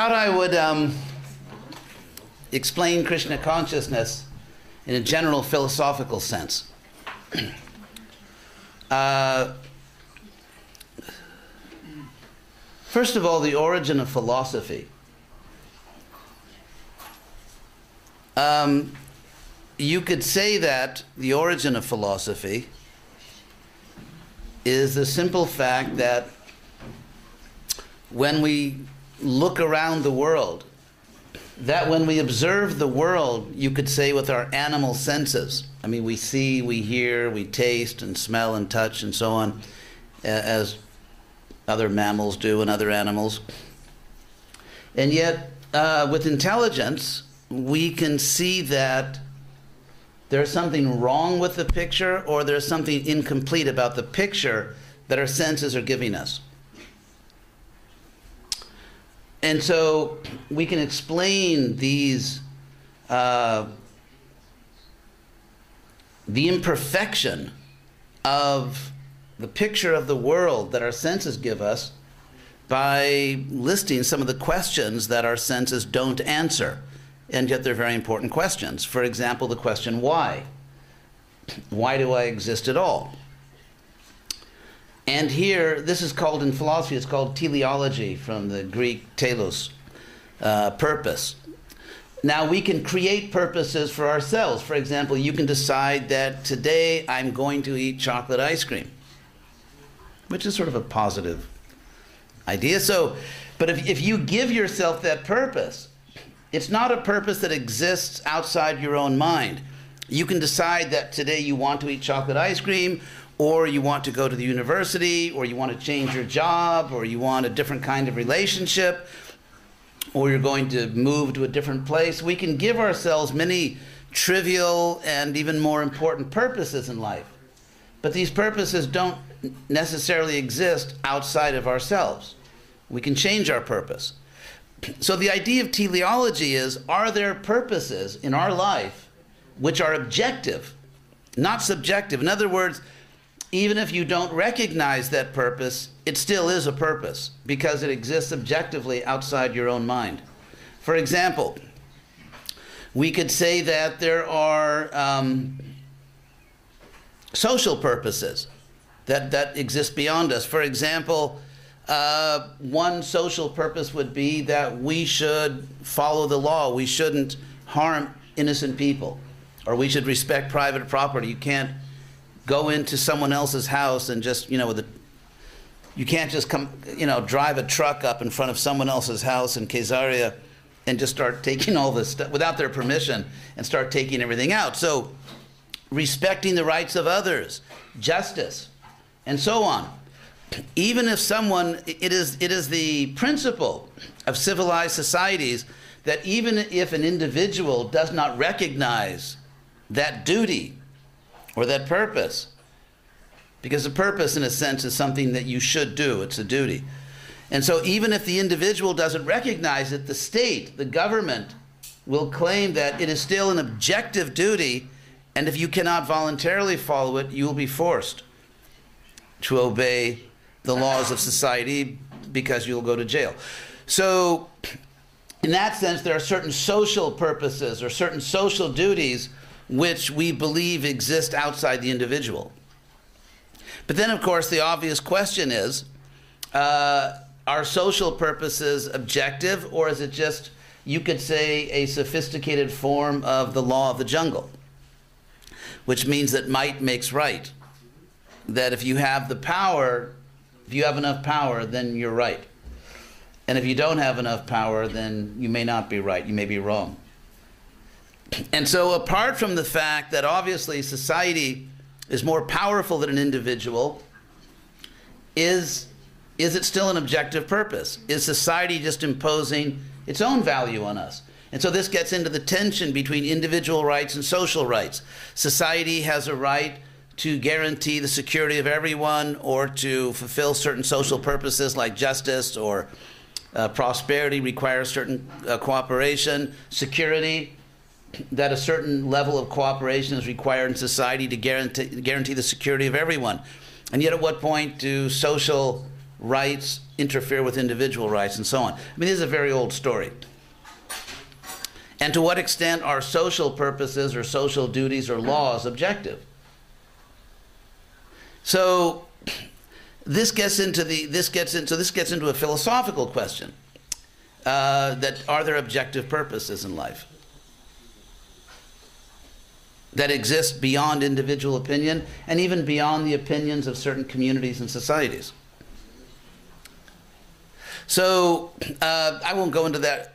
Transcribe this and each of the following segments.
thought I would um, explain Krishna consciousness in a general philosophical sense. uh, first of all, the origin of philosophy. Um, you could say that the origin of philosophy is the simple fact that when we look around the world, that when we observe the world, you could say with our animal senses, I mean, we see, we hear, we taste, and smell, and touch, and so on, as other mammals do and other animals. And yet, uh, with intelligence, we can see that there's something wrong with the picture or there's something incomplete about the picture that our senses are giving us. And so we can explain these, uh, the imperfection of the picture of the world that our senses give us by listing some of the questions that our senses don't answer. And yet they're very important questions. For example, the question why? Why do I exist at all? And here, this is called in philosophy, it's called teleology from the Greek telos, uh, purpose. Now, we can create purposes for ourselves. For example, you can decide that today I'm going to eat chocolate ice cream, which is sort of a positive idea. So, but if, if you give yourself that purpose, it's not a purpose that exists outside your own mind. You can decide that today you want to eat chocolate ice cream, or you want to go to the university, or you want to change your job, or you want a different kind of relationship, or you're going to move to a different place. We can give ourselves many trivial and even more important purposes in life. But these purposes don't necessarily exist outside of ourselves. We can change our purpose. So the idea of teleology is are there purposes in our life which are objective, not subjective? In other words, even if you don't recognize that purpose, it still is a purpose because it exists objectively outside your own mind. For example, we could say that there are um, social purposes that, that exist beyond us. For example, uh, one social purpose would be that we should follow the law. We shouldn't harm innocent people, or we should respect private property. You can't go into someone else's house and just, you know, with a, you can't just come, you know, drive a truck up in front of someone else's house in Caesarea and just start taking all this stuff without their permission and start taking everything out. So, respecting the rights of others, justice, and so on. Even if someone, it is, it is the principle of civilized societies that even if an individual does not recognize that duty or that purpose. Because the purpose, in a sense, is something that you should do, it's a duty. And so, even if the individual doesn't recognize it, the state, the government, will claim that it is still an objective duty, and if you cannot voluntarily follow it, you will be forced to obey the laws of society because you'll go to jail. So, in that sense, there are certain social purposes or certain social duties which we believe exist outside the individual. But then, of course, the obvious question is uh, are social purposes objective, or is it just, you could say, a sophisticated form of the law of the jungle? Which means that might makes right. That if you have the power, if you have enough power, then you're right. And if you don't have enough power, then you may not be right, you may be wrong. And so, apart from the fact that obviously society is more powerful than an individual, is, is it still an objective purpose? Is society just imposing its own value on us? And so, this gets into the tension between individual rights and social rights. Society has a right to guarantee the security of everyone or to fulfill certain social purposes like justice or uh, prosperity requires certain uh, cooperation, security that a certain level of cooperation is required in society to guarantee, guarantee the security of everyone. And yet, at what point do social rights interfere with individual rights and so on. I mean, this is a very old story. And to what extent are social purposes or social duties or laws objective? So this gets into the this gets into this gets into a philosophical question uh, that are there objective purposes in life that exist beyond individual opinion and even beyond the opinions of certain communities and societies. So uh, I won't go into that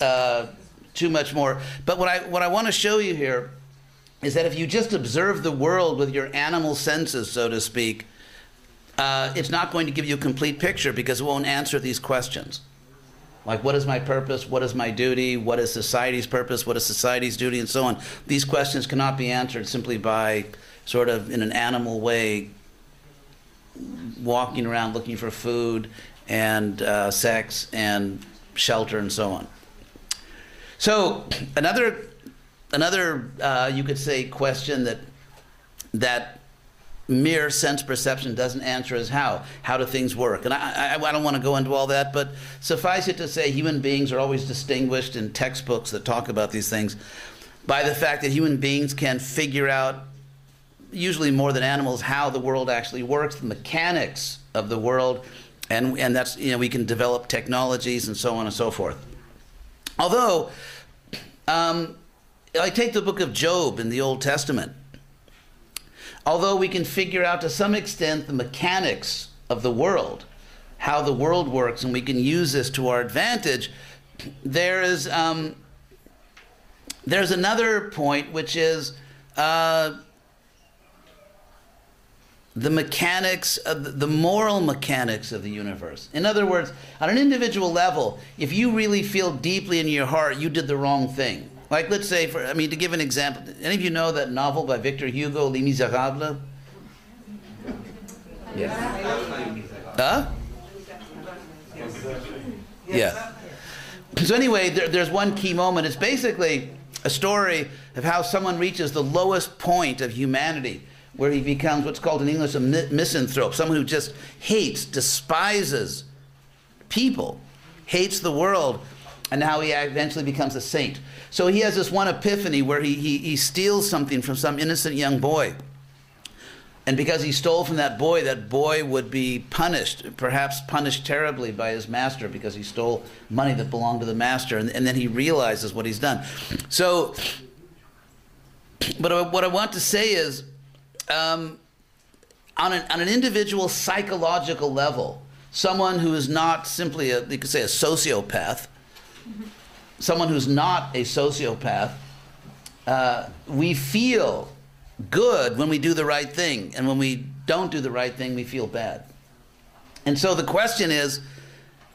uh, too much more. But what I what I want to show you here is that if you just observe the world with your animal senses, so to speak, uh, it's not going to give you a complete picture because it won't answer these questions. Like, what is my purpose? What is my duty? What is society's purpose? What is society's duty? And so on. These questions cannot be answered simply by sort of in an animal way, walking around looking for food and uh, sex and shelter and so on. So, another, another uh, you could say, question that, that mere sense perception doesn't answer is how. How do things work? And I, I, I, don't want to go into all that, but suffice it to say, human beings are always distinguished in textbooks that talk about these things by the fact that human beings can figure out, usually more than animals, how the world actually works, the mechanics of the world, and, and that's, you know, we can develop technologies and so on and so forth. Although, um, I take the book of Job in the Old Testament although we can figure out to some extent the mechanics of the world, how the world works, and we can use this to our advantage, there is um, there's another point which is uh, the mechanics of the, moral mechanics of the universe. In other words, on an individual level, if you really feel deeply in your heart you did the wrong thing, like, let's say, for I mean, to give an example, any of you know that novel by Victor Hugo, Les Miserables? Yeah. Huh? Yeah. So anyway, there, there's one key moment. It's basically a story of how someone reaches the lowest point of humanity, where he becomes what's called in English a misanthrope, someone who just hates, despises people, hates the world, and how he eventually becomes a saint. So he has this one epiphany where he, he, he steals something from some innocent young boy. And because he stole from that boy, that boy would be punished, perhaps punished terribly by his master because he stole money that belonged to the master. And, and then he realizes what he's done. So, but what I want to say is um, on, an, on an individual psychological level, someone who is not simply a, you could say, a sociopath, someone who's not a sociopath, uh, we feel good when we do the right thing, and when we don't do the right thing, we feel bad. And so the question is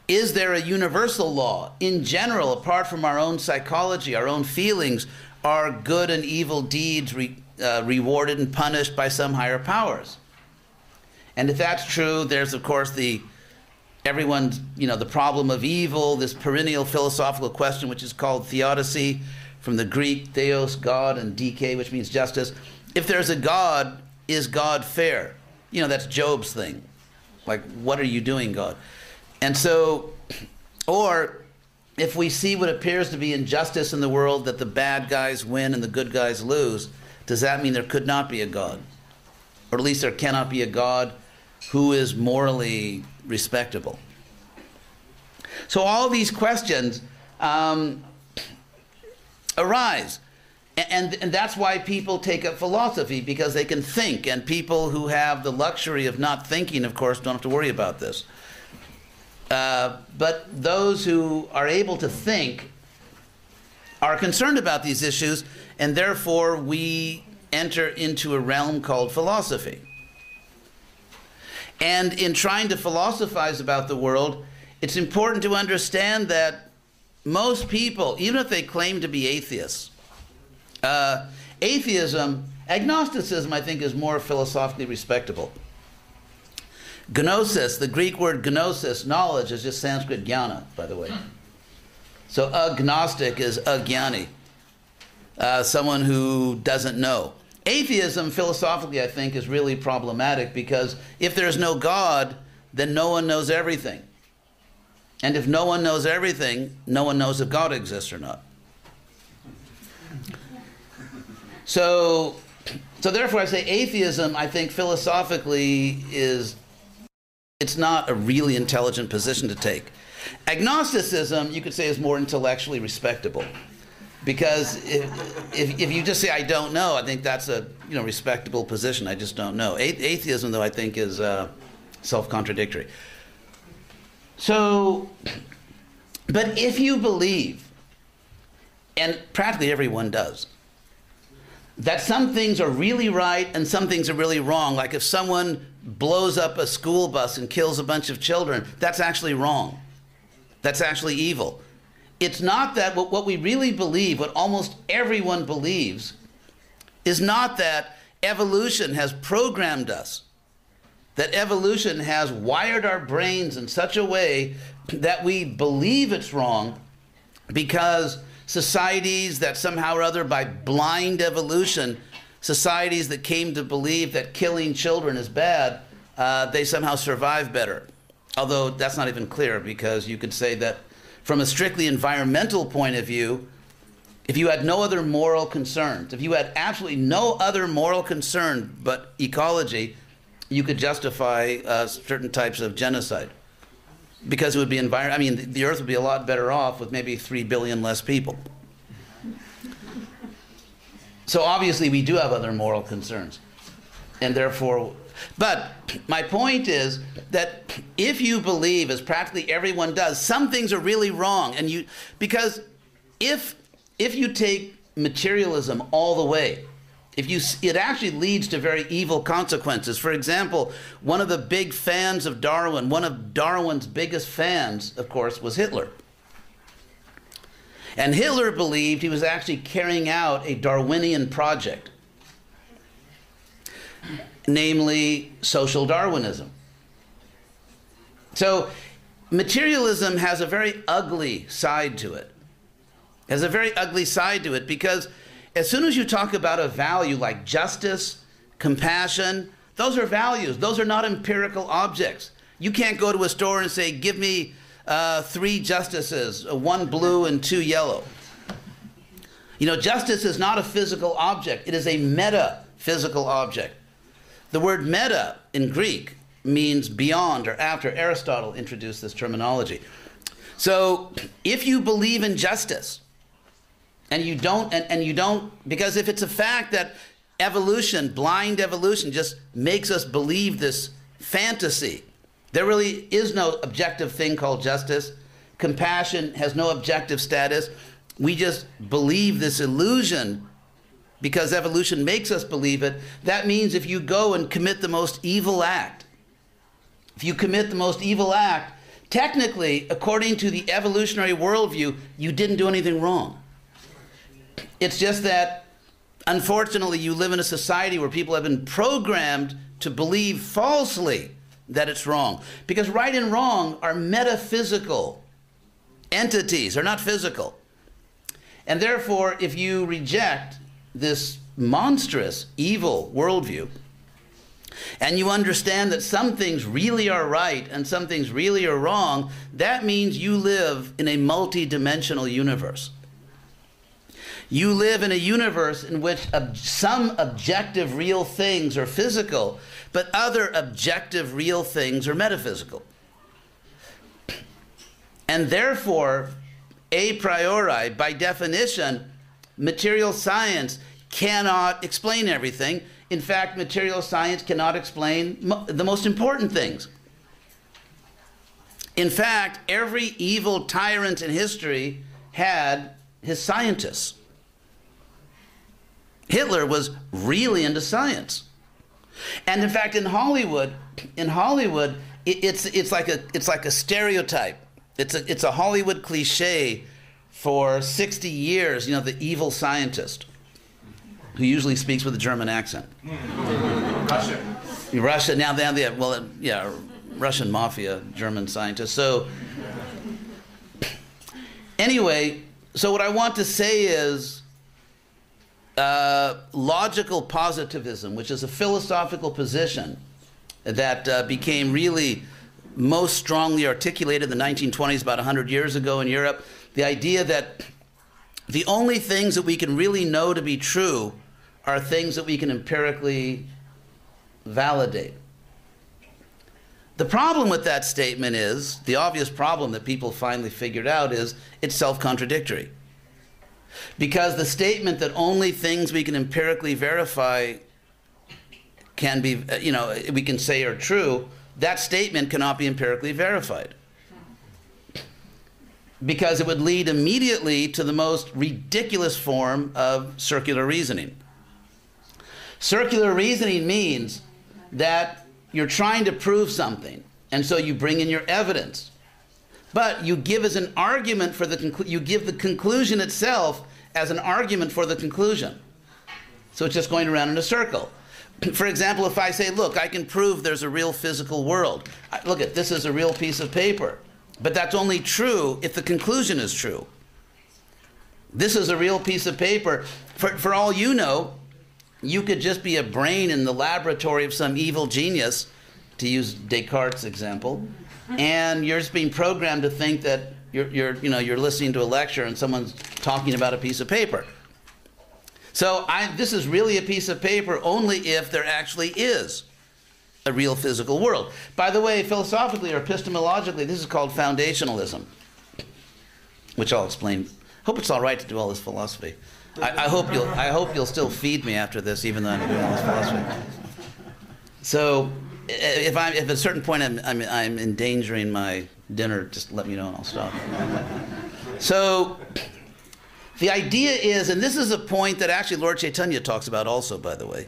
is there a universal law in general, apart from our own psychology, our own feelings? Are good and evil deeds re, uh, rewarded and punished by some higher powers? And if that's true, there's of course the everyone's, you know, the problem of evil, this perennial philosophical question, which is called theodicy, from the Greek theos, God, and dike, which means justice. If there's a God, is God fair? You know, that's Job's thing. Like, what are you doing, God? And so, or if we see what appears to be injustice in the world, that the bad guys win and the good guys lose, does that mean there could not be a God? Or at least there cannot be a God who is morally respectable. So all these questions um, arise. And, and that's why people take up philosophy, because they can think. And people who have the luxury of not thinking, of course, don't have to worry about this. Uh, but those who are able to think are concerned about these issues, and therefore we enter into a realm called philosophy. And in trying to philosophize about the world, it's important to understand that most people, even if they claim to be atheists, uh, atheism, agnosticism, I think, is more philosophically respectable. Gnosis, the Greek word gnosis, knowledge, is just Sanskrit jnana, by the way. So agnostic is agyani, uh, someone who doesn't know. Atheism, philosophically, I think, is really problematic because if there's no God, then no one knows everything. And if no one knows everything, no one knows if God exists or not. So, so therefore, I say atheism. I think philosophically is it's not a really intelligent position to take. Agnosticism, you could say, is more intellectually respectable, because if, if, if, you just say I don't know, I think that's a you know respectable position. I just don't know. atheism, though, I think is uh, self-contradictory. So, but if you believe, and practically everyone does, that some things are really right and some things are really wrong. Like if someone blows up a school bus and kills a bunch of children, that's actually wrong. That's actually evil. It's not that what, what we really believe, what almost everyone believes, is not that evolution has programmed us, that evolution has wired our brains in such a way that we believe it's wrong because societies that somehow or other, by blind evolution, societies that came to believe that killing children is bad, uh, they somehow survive better. Although that's not even clear because you could say that from a strictly environmental point of view, if you had no other moral concerns, if you had absolutely no other moral concern but ecology, you could justify uh, certain types of genocide because it would be environment. I mean, the Earth would be a lot better off with maybe three billion less people. So obviously, we do have other moral concerns, and therefore. But my point is that if you believe, as practically everyone does, some things are really wrong, and you because if if you take materialism all the way, if you, it actually leads to very evil consequences. For example, one of the big fans of Darwin, one of Darwin's biggest fans, of course, was Hitler. And Hitler believed he was actually carrying out a Darwinian project, namely social Darwinism. So, materialism has a very ugly side to it. Has a very ugly side to it because as soon as you talk about a value like justice, compassion, those are values. Those are not empirical objects. You can't go to a store and say, give me uh, three justices, uh, one blue and two yellow. You know, justice is not a physical object, it is a metaphysical object. The word meta in Greek means beyond or after. Aristotle introduced this terminology. So if you believe in justice, and you don't and, and you don't because if it's a fact that evolution blind evolution just makes us believe this fantasy there really is no objective thing called justice compassion has no objective status we just believe this illusion because evolution makes us believe it that means if you go and commit the most evil act if you commit the most evil act technically according to the evolutionary worldview you didn't do anything wrong it's just that, unfortunately, you live in a society where people have been programmed to believe falsely that it's wrong. Because right and wrong are metaphysical entities, they're not physical. And therefore, if you reject this monstrous, evil worldview, and you understand that some things really are right and some things really are wrong, that means you live in a multidimensional universe. You live in a universe in which ob- some objective real things are physical, but other objective real things are metaphysical. And therefore, a priori, by definition, material science cannot explain everything. In fact, material science cannot explain mo- the most important things. In fact, every evil tyrant in history had his scientists. Hitler was really into science. And in fact, in Hollywood, in Hollywood, it, it's, it's, like a, it's like a stereotype. It's a, it's a Hollywood cliche for 60 years, you know, the evil scientist who usually speaks with a German accent. Russia. Russia, now they have, well, yeah, Russian mafia, German scientist. So, anyway, so what I want to say is uh, logical positivism, which is a philosophical position that uh, became really most strongly articulated in the 1920s, about 100 years ago in Europe. The idea that the only things that we can really know to be true are things that we can empirically validate. The problem with that statement is the obvious problem that people finally figured out is it's self contradictory. Because the statement that only things we can empirically verify can be, you know, we can say are true, that statement cannot be empirically verified. Because it would lead immediately to the most ridiculous form of circular reasoning. Circular reasoning means that you're trying to prove something, and so you bring in your evidence. But you give as an argument for the conclu- you give the conclusion itself as an argument for the conclusion. So it's just going around in a circle. For example, if I say, look, I can prove there's a real physical world. Look at this is a real piece of paper. But that's only true if the conclusion is true. This is a real piece of paper. For, for all you know, you could just be a brain in the laboratory of some evil genius, to use Descartes' example, and you're just being programmed to think that you're, you're, you know, you're listening to a lecture and someone's talking about a piece of paper. So I, this is really a piece of paper only if there actually is a real physical world. By the way, philosophically or epistemologically, this is called foundationalism, which I'll explain. Hope it's all right to do all this philosophy. I, I, hope you'll. I hope you'll still feed me after this, even though I'm doing all this philosophy. So, if I'm if at a certain point I'm, I'm, I'm endangering my dinner, just let me know and I'll stop. So, the idea is, and this is a point that actually Lord Chaitanya talks about also, by the way,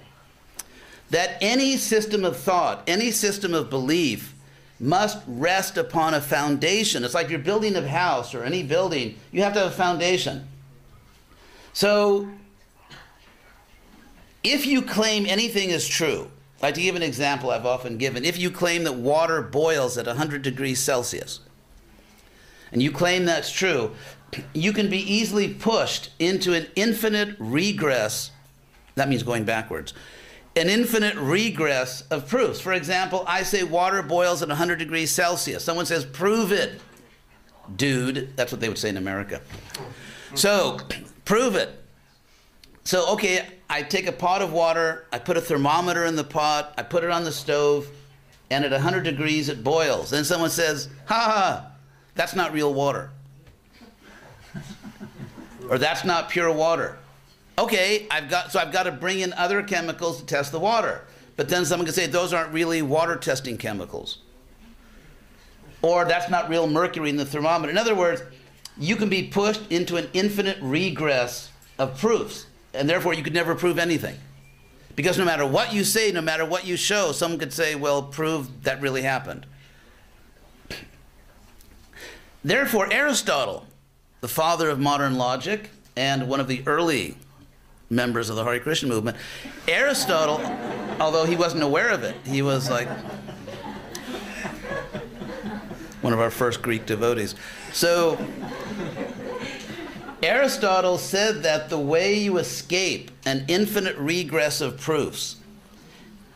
that any system of thought, any system of belief, must rest upon a foundation. It's like you're building a house or any building, you have to have a foundation. So, if you claim anything is true, like to give an example I've often given, if you claim that water boils at 100 degrees Celsius, and you claim that's true, you can be easily pushed into an infinite regress. That means going backwards. An infinite regress of proofs. For example, I say water boils at 100 degrees Celsius. Someone says, prove it, dude. That's what they would say in America. So, Prove it. So, okay, I take a pot of water, I put a thermometer in the pot, I put it on the stove, and at 100 degrees it boils. Then someone says, ha ha, that's not real water. or that's not pure water. Okay, I've got, so I've got to bring in other chemicals to test the water. But then someone could say, those aren't really water testing chemicals. Or that's not real mercury in the thermometer. In other words, you can be pushed into an infinite regress of proofs, and therefore you could never prove anything. Because no matter what you say, no matter what you show, someone could say, well, prove that really happened. Therefore, Aristotle, the father of modern logic and one of the early members of the Hare Krishna movement, Aristotle, although he wasn't aware of it, he was like one of our first Greek devotees. So, Aristotle said that the way you escape an infinite regress of proofs,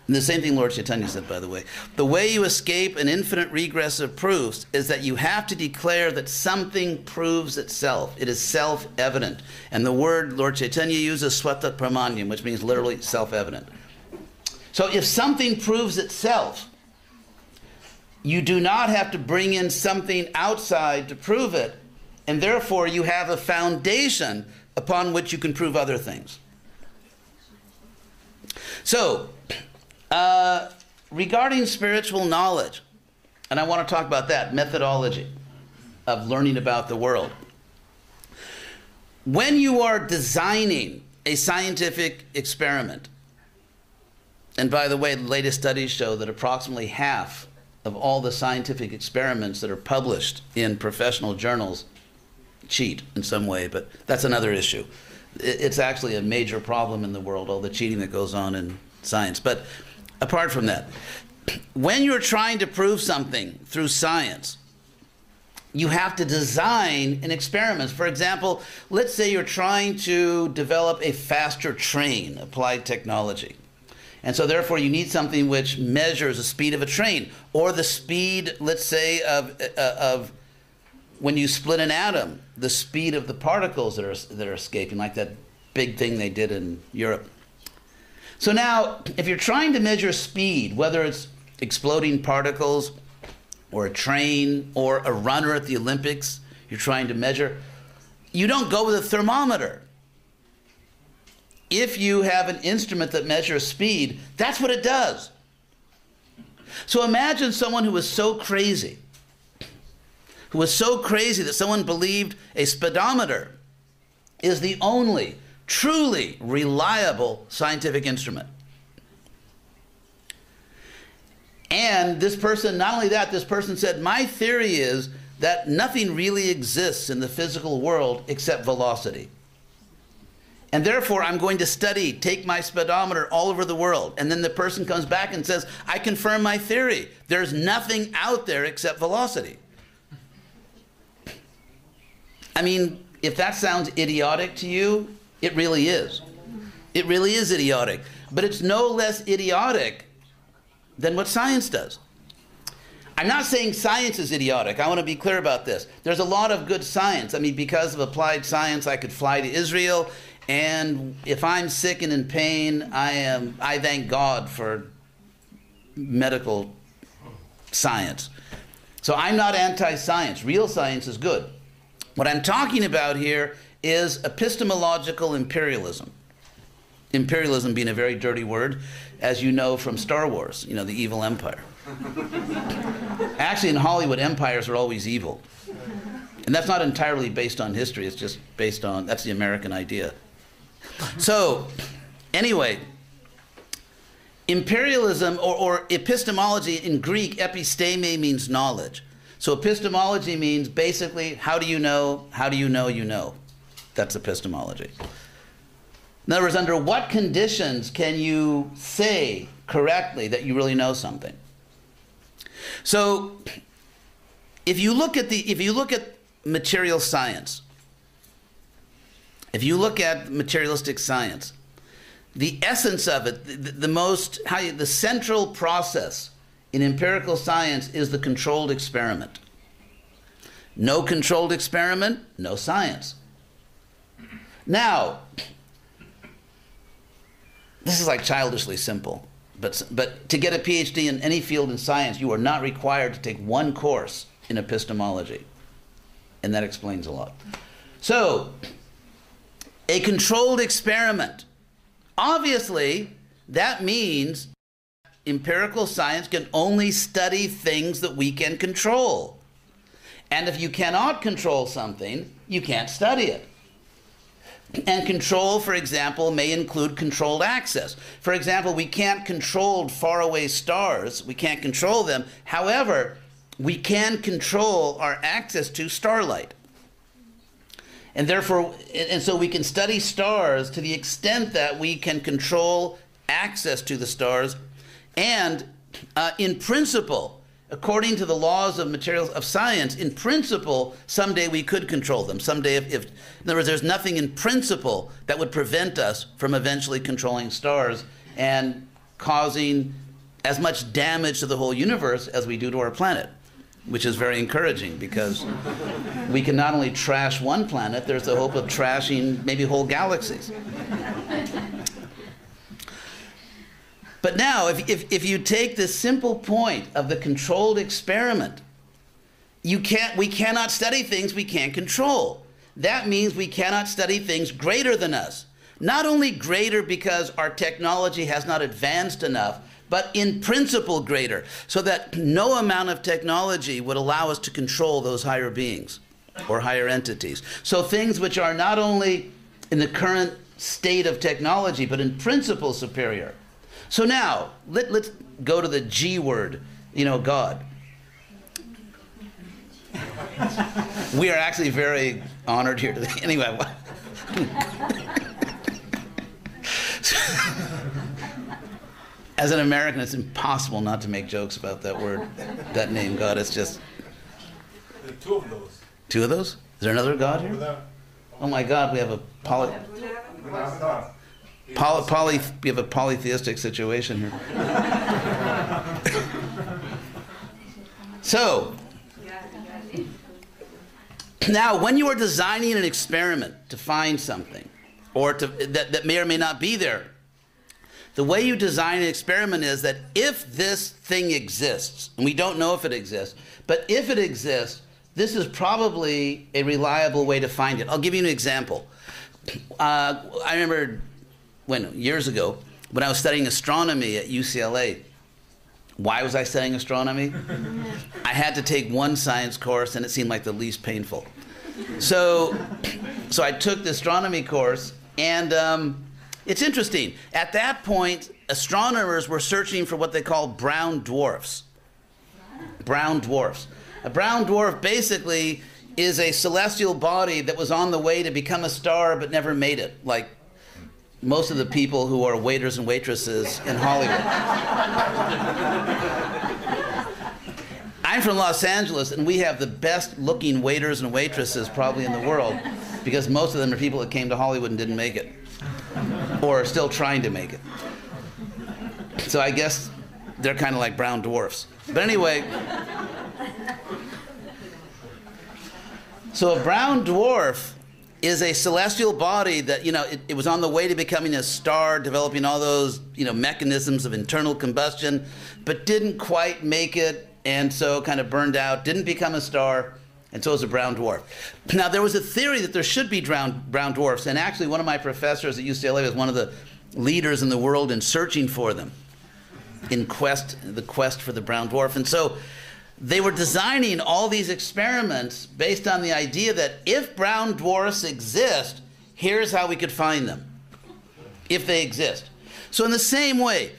and the same thing Lord Chaitanya said, by the way, the way you escape an infinite regress of proofs is that you have to declare that something proves itself. It is self evident. And the word Lord Chaitanya uses, swata pramanyam, which means literally self evident. So if something proves itself, you do not have to bring in something outside to prove it and therefore you have a foundation upon which you can prove other things. So, uh, regarding spiritual knowledge, and I want to talk about that methodology of learning about the world. When you are designing a scientific experiment, and by the way, the latest studies show that approximately half of all the scientific experiments that are published in professional journals cheat in some way, but that's another issue. It's actually a major problem in the world, all the cheating that goes on in science. But apart from that, when you're trying to prove something through science, you have to design an experiment. For example, let's say you're trying to develop a faster train, applied technology. And so, therefore, you need something which measures the speed of a train or the speed, let's say, of, uh, of when you split an atom, the speed of the particles that are, that are escaping, like that big thing they did in Europe. So, now, if you're trying to measure speed, whether it's exploding particles or a train or a runner at the Olympics, you're trying to measure, you don't go with a thermometer if you have an instrument that measures speed, that's what it does. So imagine someone who was so crazy, who was so crazy that someone believed a speedometer is the only truly reliable scientific instrument. And this person, not only that, this person said, My theory is that nothing really exists in the physical world except velocity. And therefore, I'm going to study, take my speedometer all over the world. And then the person comes back and says, I confirm my theory. There's nothing out there except velocity. I mean, if that sounds idiotic to you, it really is. It really is idiotic. But it's no less idiotic than what science does. I'm not saying science is idiotic. I want to be clear about this. There's a lot of good science. I mean, because of applied science, I could fly to Israel and if I'm sick and in pain, I am I thank God for medical science. So I'm not anti-science. Real science is good. What I'm talking about here is epistemological imperialism. Imperialism being a very dirty word, as you know from Star Wars, you know, the evil empire. Actually, in Hollywood, empires are always evil. And that's not entirely based on history, it's just based on, that's the American idea. So, anyway, imperialism or, or, epistemology in Greek, episteme means knowledge. So, epistemology means basically how do you know, how do you know you know? That's epistemology. In other words, under what conditions can you say correctly that you really know something? So, if you look at the if you look at material science, if you look at materialistic science, the essence of it, the, the most, how you, the central process in empirical science is the controlled experiment. No controlled experiment, no science. Now, this is like childishly simple, but, but to get a PhD in any field in science, you are not required to take one course in epistemology. And that explains a lot. So, a controlled experiment. Obviously, that means empirical science can only study things that we can control. And if you cannot control something, you can't study it. And control, for example, may include controlled access. For example, we can't control faraway stars, we can't control them. However, we can control our access to starlight. And therefore, and so we can study stars to the extent that we can control access to the stars. And uh, in principle, according to the laws of materials of science, in principle, someday we could control them. Someday, if, if, in other words, there's nothing in principle that would prevent us from eventually controlling stars and causing as much damage to the whole universe as we do to our planet which is very encouraging because we can not only trash one planet, there's the hope of trashing maybe whole galaxies. But now, if, if, if you take this simple point of the controlled experiment, you can't, we cannot study things we can't control. That means we cannot study things greater than us. Not only greater because our technology has not advanced enough, but in principle greater, so that no amount of technology would allow us to control those higher beings or higher entities. So things which are not only in the current state of technology, but in principle superior. So now, let, let's go to the G word, you know, God. we are actually very honored here today. Anyway. as an American, it's impossible not to make jokes about that word, that name, God. It's just. Two of those. Two of those? Is there another God here? Oh my God, we have a poly. Poly, poly, we have a polytheistic situation here. so, now when you are designing an experiment to find something, or to, that, that may or may not be there, the way you design an experiment is that if this thing exists, and we don't know if it exists, but if it exists, this is probably a reliable way to find it. I'll give you an example. Uh, I remember when years ago when I was studying astronomy at UCLA. Why was I studying astronomy? I had to take one science course, and it seemed like the least painful. So, so I took the astronomy course, and um, it's interesting. At that point, astronomers were searching for what they call brown dwarfs. Brown dwarfs. A brown dwarf basically is a celestial body that was on the way to become a star but never made it, like most of the people who are waiters and waitresses in Hollywood. I'm from Los Angeles, and we have the best looking waiters and waitresses probably in the world because most of them are people that came to Hollywood and didn't make it or are still trying to make it. So I guess they're kind of like brown dwarfs. But anyway, so a brown dwarf is a celestial body that you know it, it, was on the way to becoming a star developing all those you know mechanisms of internal combustion but didn't quite make it and so kind of burned out didn't become a star and so is a brown dwarf. Now there was a theory that there should be brown, brown dwarfs and actually one of my professors at ucla was one of the leaders in the world in searching for them in quest the quest for the brown dwarf and so they were designing all these experiments based on the idea that if brown dwarfs exist, here's how we could find them. If they exist. So, in the same way,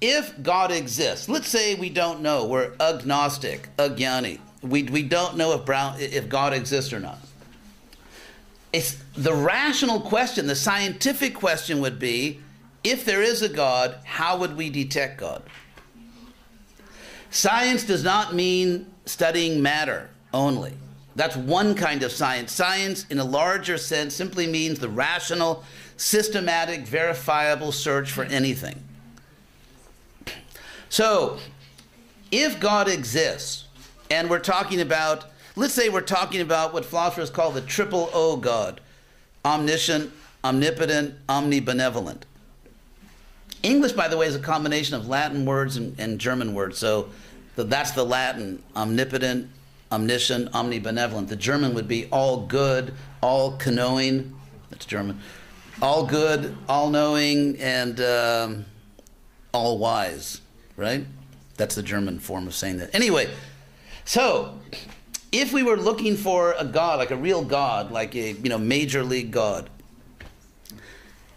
if God exists, let's say we don't know, we're agnostic, agyani. We, we don't know if, brown, if God exists or not. It's the rational question, the scientific question would be if there is a God, how would we detect God? Science does not mean studying matter only. That's one kind of science. Science, in a larger sense, simply means the rational, systematic, verifiable search for anything. So, if God exists, and we're talking about, let's say we're talking about what philosophers call the triple O God omniscient, omnipotent, omnibenevolent. English, by the way, is a combination of Latin words and, and German words. So the, that's the Latin omnipotent, omniscient, omnibenevolent. The German would be all good, all knowing. That's German. All good, all knowing, and um, all wise, right? That's the German form of saying that. Anyway, so if we were looking for a God, like a real God, like a you know major league God,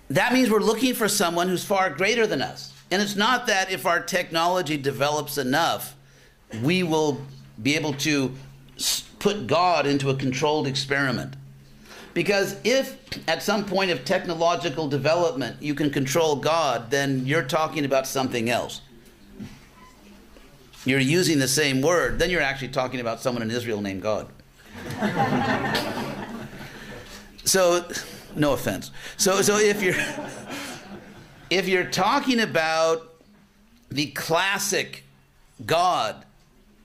that means we're looking for someone who's far greater than us. And it's not that if our technology develops enough, we will be able to put God into a controlled experiment. Because if at some point of technological development you can control God, then you're talking about something else. You're using the same word, then you're actually talking about someone in Israel named God. so, no offense. So, so if you're if you're talking about the classic God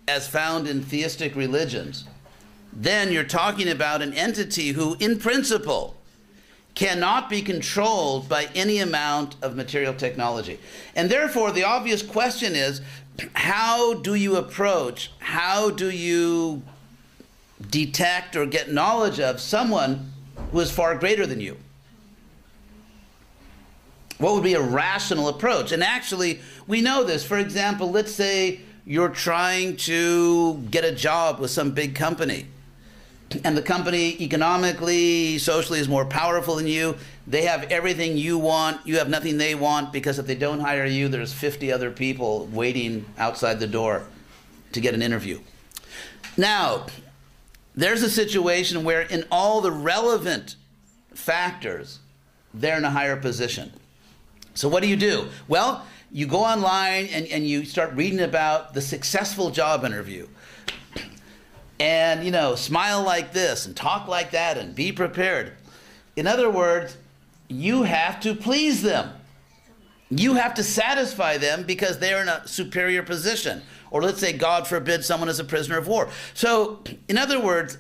as found in theistic religions, then you're talking about an entity who, in principle, cannot be controlled by any amount of material technology. And therefore, the obvious question is how do you approach, how do you detect or get knowledge of someone who is far greater than you? What would be a rational approach? And actually, we know this. For example, let's say you're trying to get a job with some big company, and the company economically, socially is more powerful than you. They have everything you want, you have nothing they want, because if they don't hire you, there's 50 other people waiting outside the door to get an interview. Now, there's a situation where, in all the relevant factors, they're in a higher position. So, what do you do? Well, you go online and, and you start reading about the successful job interview. And, you know, smile like this and talk like that and be prepared. In other words, you have to please them. You have to satisfy them because they're in a superior position. Or let's say, God forbid, someone is a prisoner of war. So, in other words,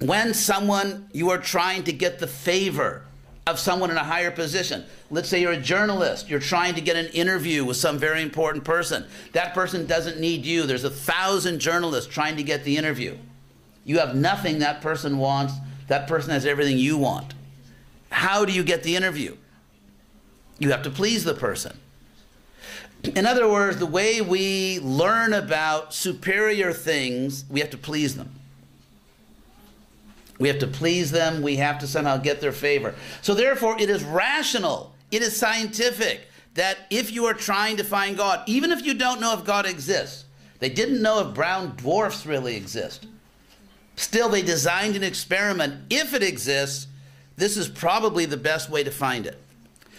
when someone, you are trying to get the favor of someone in a higher position, let's say you're a journalist, you're trying to get an interview with some very important person. That person doesn't need you. There's a thousand journalists trying to get the interview. You have nothing that person wants, that person has everything you want. How do you get the interview? You have to please the person. In other words, the way we learn about superior things, we have to please them. We have to please them. We have to somehow get their favor. So, therefore, it is rational, it is scientific that if you are trying to find God, even if you don't know if God exists, they didn't know if brown dwarfs really exist. Still, they designed an experiment. If it exists, this is probably the best way to find it.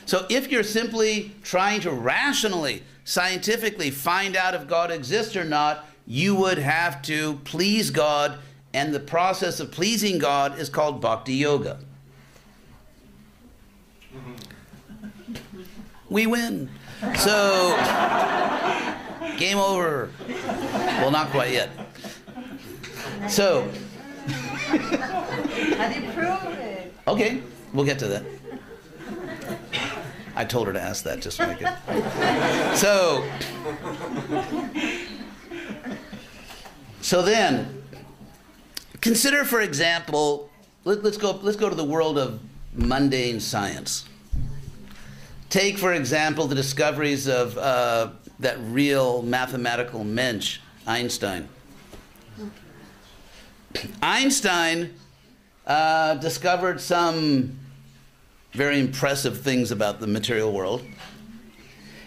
So, if you're simply trying to rationally, scientifically find out if God exists or not, you would have to please God and the process of pleasing God is called bhakti yoga. We win. So, game over. Well, not quite yet. So, do you prove it? okay, we'll get to that. I told her to ask that just to make it. So, so then, Consider, for example, let, us go, let's go to the world of mundane science. Take, for example, the discoveries of uh, that real mathematical mensch, Einstein. Einstein uh, discovered some very impressive things about the material world.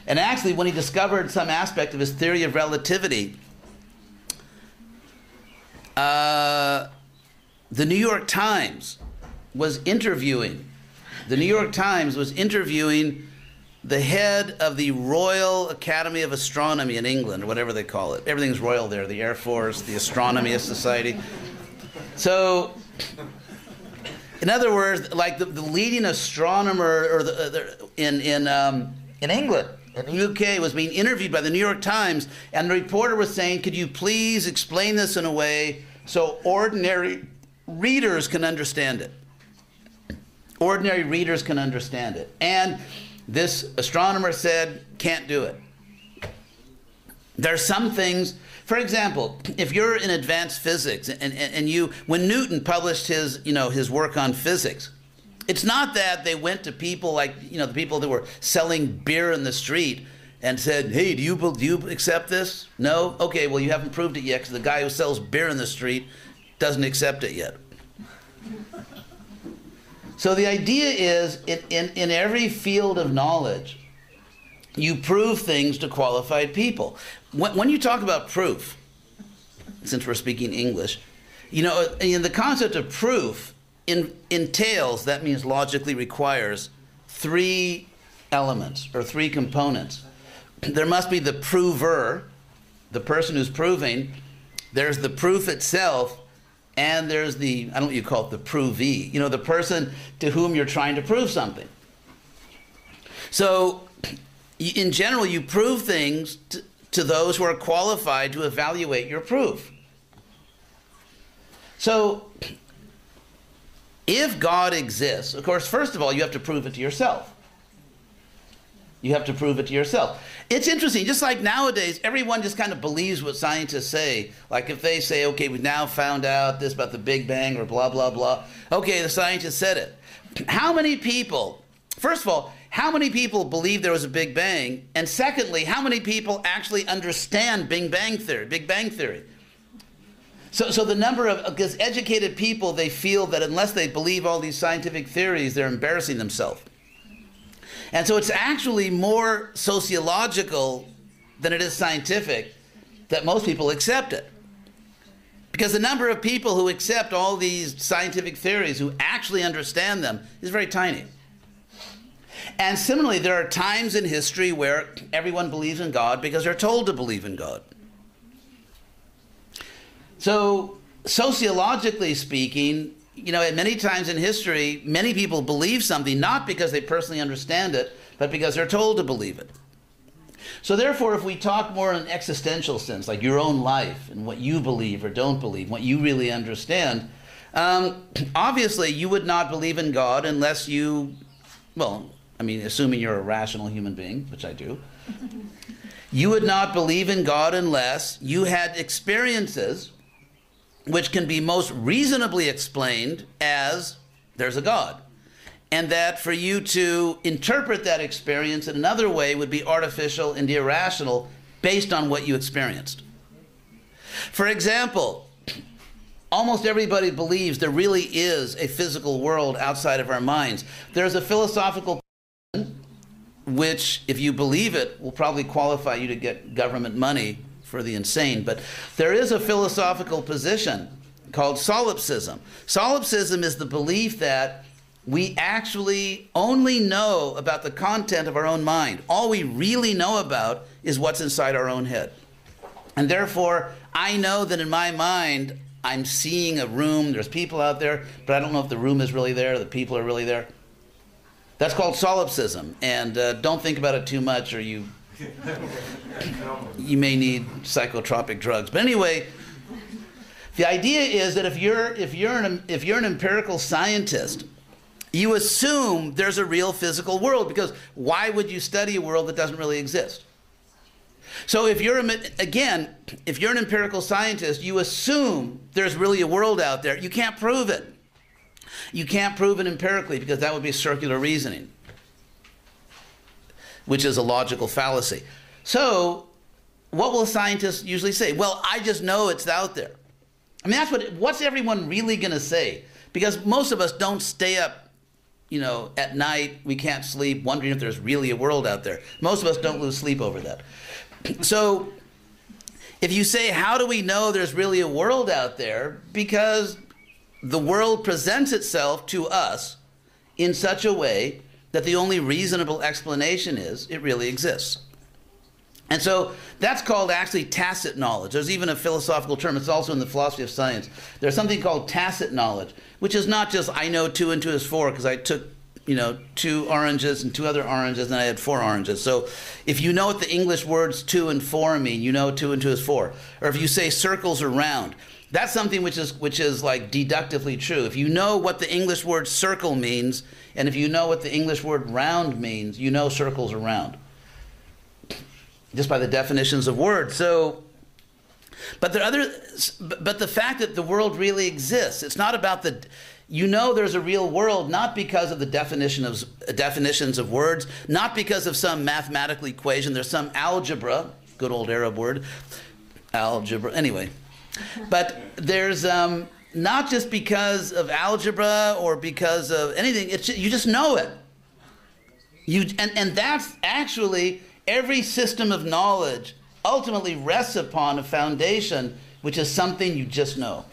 And actually, when he discovered some aspect of his theory of relativity, uh, the New York Times was interviewing, the New York Times was interviewing the head of the Royal Academy of Astronomy in England, or whatever they call it. Everything's royal there the Air Force, the Astronomy Society. So, in other words, like the, the leading astronomer or the, uh, the, in, in, um, in England in the UK was being interviewed by the New York Times, and the reporter was saying, Could you please explain this in a way so ordinary readers can understand it? Ordinary readers can understand it. And this astronomer said, Can't do it. There are some things, for example, if you're in advanced physics and, and, and you, when Newton published his, you know, his work on physics, it's not that they went to people like, you know, the people that were selling beer in the street and said, hey, do you, do you accept this? No? Okay, well, you haven't proved it yet because the guy who sells beer in the street doesn't accept it yet. So the idea is in, in, in every field of knowledge, you prove things to qualified people. When, when you talk about proof, since we're speaking English, uh, you know, the concept of proof, in, entails, that means logically requires, three elements or three components. There must be the prover, the person who's proving, there's the proof itself, and there's the, I don't know what you call it, the provee, you know, the person to whom you're trying to prove something. So, in general, you prove things to, to those who are qualified to evaluate your proof. So, if God exists, of course, first of all, you have to prove it to yourself. You have to prove it to yourself. It's interesting, just like nowadays, everyone just kind of believes what scientists say. Like if they say, okay, we've now found out this about the Big Bang or blah, blah, blah. Okay, the scientist said it. How many people, first of all, how many people believe there was a Big Bang? And secondly, how many people actually understand Big Bang Theory, Big Bang Theory? So, so the number of because educated people they feel that unless they believe all these scientific theories, they're embarrassing themselves. And so it's actually more sociological than it is scientific that most people accept it. Because the number of people who accept all these scientific theories, who actually understand them, is very tiny. And similarly, there are times in history where everyone believes in God because they're told to believe in God. So, sociologically speaking, you know, at many times in history, many people believe something not because they personally understand it, but because they're told to believe it. So, therefore, if we talk more in an existential sense, like your own life and what you believe or don't believe, what you really understand, um, obviously you would not believe in God unless you, well, I mean, assuming you're a rational human being, which I do, you would not believe in God unless you had experiences which can be most reasonably explained as there's a God. And that for you to interpret that experience in another way would be artificial and irrational based on what you experienced. For example, almost everybody believes there really is a physical world outside of our minds. There's a philosophical which, if you believe it, will probably qualify you to get government money for the insane. But there is a philosophical position called solipsism. Solipsism is the belief that we actually only know about the content of our own mind. All we really know about is what's inside our own head. And therefore, I know that in my mind, I'm seeing a room, there's people out there, but I don't know if the room is really there, the people are really there. That's called solipsism. And uh, don't think about it too much, or you you may need psychotropic drugs. But anyway, the idea is that if you're if you're an if you're an empirical scientist, you assume there's a real physical world because why would you study a world that doesn't really exist? So if you're again, if you're an empirical scientist, you assume there's really a world out there. You can't prove it. You can't prove it empirically because that would be circular reasoning, which is a logical fallacy. So, what will scientists usually say? Well, I just know it's out there. I mean, that's what. What's everyone really going to say? Because most of us don't stay up, you know, at night. We can't sleep, wondering if there's really a world out there. Most of us don't lose sleep over that. So, if you say, "How do we know there's really a world out there?" Because the world presents itself to us in such a way that the only reasonable explanation is it really exists. And so that's called actually tacit knowledge. There's even a philosophical term, it's also in the philosophy of science. There's something called tacit knowledge, which is not just I know two and two is four because I took you know, two oranges and two other oranges, and I had four oranges. So if you know what the English words two and four mean, you know two and two is four. Or if you say circles are round, that's something which is which is like deductively true. If you know what the English word circle means, and if you know what the English word round means, you know circles are round. Just by the definitions of words. So but the other but the fact that the world really exists, it's not about the you know there's a real world not because of the definition of definitions of words, not because of some mathematical equation, there's some algebra, good old Arab word, algebra. Anyway, but there's um, not just because of algebra or because of anything. It's just, you just know it. You and and that's actually every system of knowledge ultimately rests upon a foundation which is something you just know.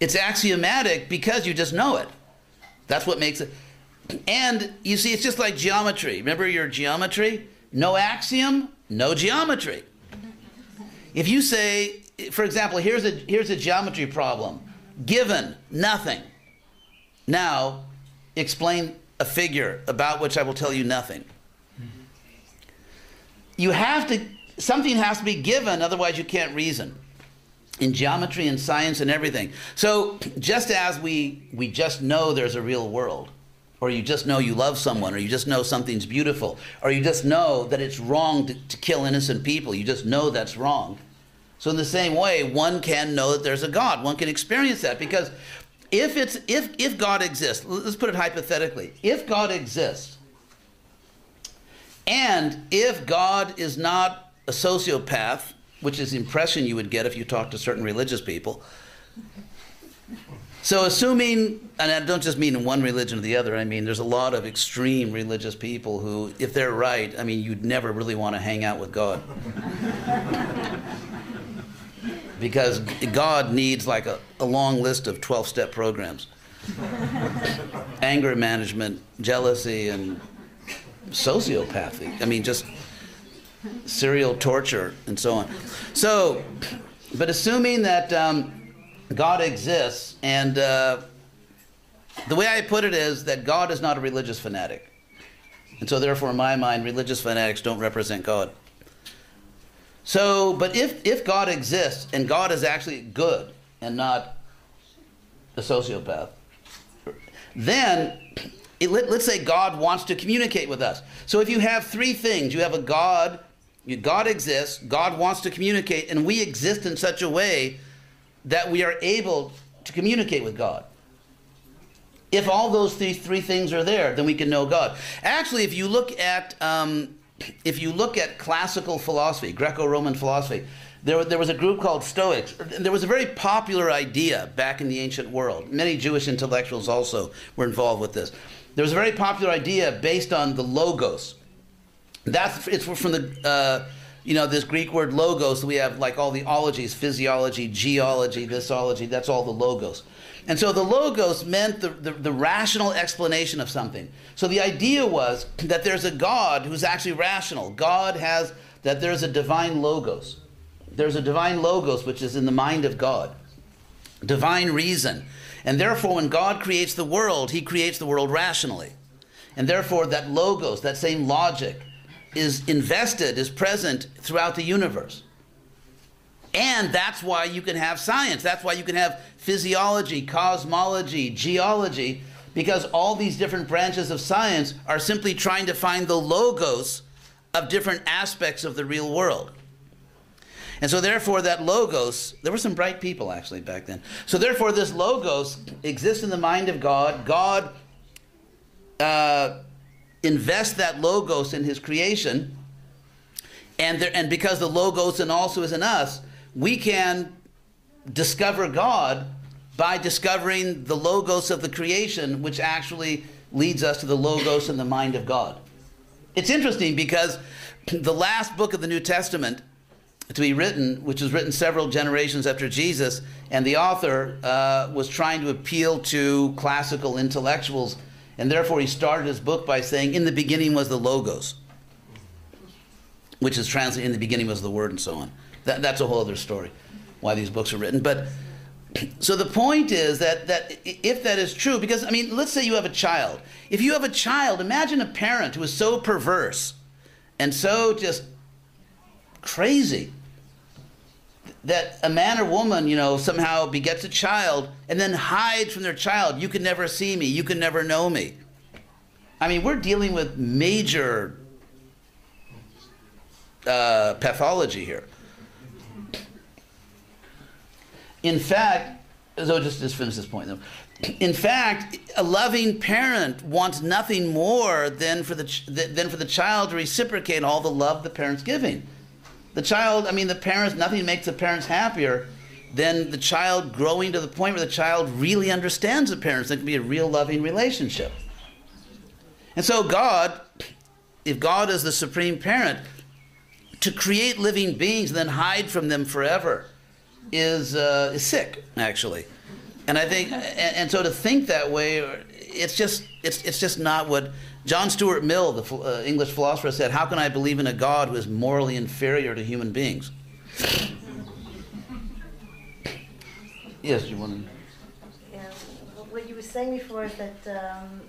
It's axiomatic because you just know it. That's what makes it. And you see, it's just like geometry. Remember your geometry? No axiom, no geometry. If you say, for example, here's a, here's a geometry problem given nothing. Now, explain a figure about which I will tell you nothing. You have to, something has to be given, otherwise, you can't reason. In geometry and science and everything. So, just as we, we just know there's a real world, or you just know you love someone, or you just know something's beautiful, or you just know that it's wrong to, to kill innocent people, you just know that's wrong so in the same way, one can know that there's a God. One can experience that because if it's if if God exists, let's put it hypothetically. If God exists, and if God is not a sociopath, which is the impression you would get if you talk to certain religious people. So assuming, and I don't just mean in one religion or the other, I mean there's a lot of extreme religious people who, if they're right, I mean you'd never really want to hang out with God because God needs like a, a long list of 12 step programs anger management, jealousy, and sociopathy. I mean, just serial torture and so on. So, but assuming that, um, God exists, and uh, the way I put it is that God is not a religious fanatic. And so, therefore, in my mind, religious fanatics don't represent God. So, but if, if God exists and God is actually good and not a sociopath, then it, let, us say God wants to communicate with us. So if you have three things, you have a God, God exists, God wants to communicate, and we exist in such a way that we are able to communicate with God. If all those three, three things are there, then we can know God. Actually, if you look at um, if you look at classical philosophy, Greco-Roman philosophy, there, there was a group called Stoics. There was a very popular idea back in the ancient world. Many Jewish intellectuals also were involved with this. There was a very popular idea based on the logos. That's it's from the uh, you know this Greek word logos. We have like all the ologies, physiology, geology, thisology. That's all the logos. And so the logos meant the, the, the, rational explanation of something. So the idea was that there's a God who's actually rational. God has, that there's a divine logos. There's a divine logos which is in the mind of God, divine reason. And therefore, when God creates the world, he creates the world rationally. And therefore, that logos, that same logic, is invested, is present throughout the universe. And that's why you can have science. That's why you can have physiology, cosmology, geology, because all these different branches of science are simply trying to find the logos of different aspects of the real world. And so, therefore, that logos, there were some bright people actually back then. So, therefore, this logos exists in the mind of God. God uh, invests that logos in his creation. And, there, and because the logos and also is in us, we can discover God by discovering the logos of the creation, which actually leads us to the logos in the mind of God. It's interesting because the last book of the New Testament to be written, which was written several generations after Jesus, and the author uh, was trying to appeal to classical intellectuals, and therefore he started his book by saying, In the beginning was the Logos, which is translated, In the beginning was the Word, and so on. That, that's a whole other story, why these books are written. But so the point is that, that if that is true, because I mean, let's say you have a child. If you have a child, imagine a parent who is so perverse and so just crazy that a man or woman, you know, somehow begets a child and then hides from their child. You can never see me. You can never know me. I mean, we're dealing with major uh, pathology here. In fact, so just, just finish this point though. In fact, a loving parent wants nothing more than for the, ch- than for the child to reciprocate all the love the parent's giving. The child, I mean, the parents, nothing makes the parents happier than the child growing to the point where the child really understands the parents. It can be a real loving relationship. And so, God, if God is the supreme parent, to create living beings and then hide from them forever is, uh, is sick, actually. And I think, and, and, so to think that way, it's just, it's, it's just not what John Stuart Mill, the uh, English philosopher, said, How can I believe in a God who is morally inferior to human beings? yes, you want to. Yeah, what you were saying before is that um,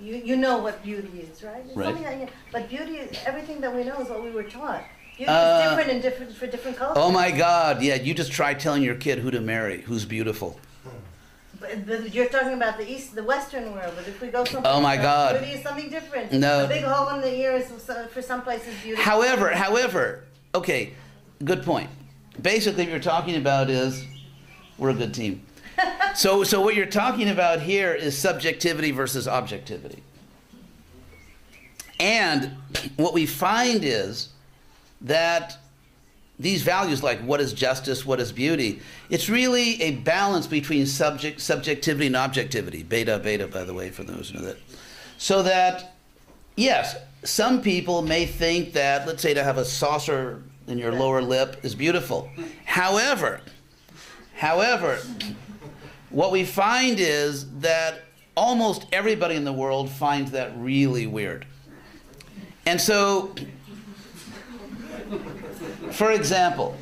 you, you know what beauty is, right? Right. Like, but beauty, everything that we know is what we were taught. Beauty Uh, is different in different for different cultures. Oh my God, yeah, you just try telling your kid who to marry, who's beautiful. But, but you're talking about the east, the Western world. But if we go someplace, Oh my God. beauty is something different. No. a big hole in the ear is so- for some places beautiful. However, however, okay, good point. Basically, what you're talking about is we're a good team. so, so what you're talking about here is subjectivity versus objectivity. And what we find is that these values, like what is justice, what is beauty, it's really a balance between subject, subjectivity and objectivity. Beta, beta, by the way, for those who know that. So that, yes, some people may think that, let's say, to have a saucer in your lower lip is beautiful. However, however, what we find is that almost everybody in the world finds that really weird. And so, for example,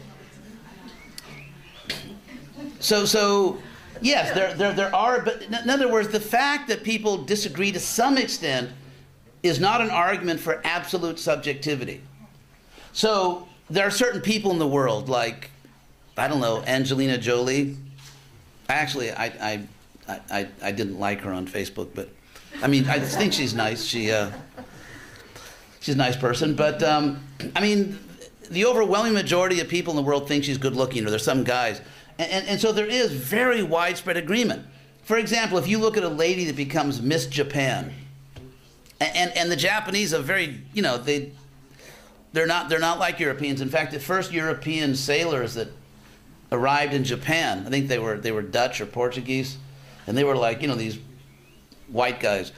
So, so yes, there, there, there are, but in other words, the fact that people disagree to some extent is not an argument for absolute subjectivity. So there are certain people in the world, like, I don't know, Angelina Jolie. Actually, I, I, I, I didn't like her on Facebook, but I mean, I think she's nice. She, uh, she's a nice person, but um, I mean, the overwhelming majority of people in the world think she's good looking, or there's some guys. And, and, and so there is very widespread agreement. For example, if you look at a lady that becomes Miss Japan, and, and, and the Japanese are very, you know, they, they're not, they're not like Europeans. In fact, the first European sailors that arrived in Japan, I think they were, they were Dutch or Portuguese, and they were like, you know, these white guys.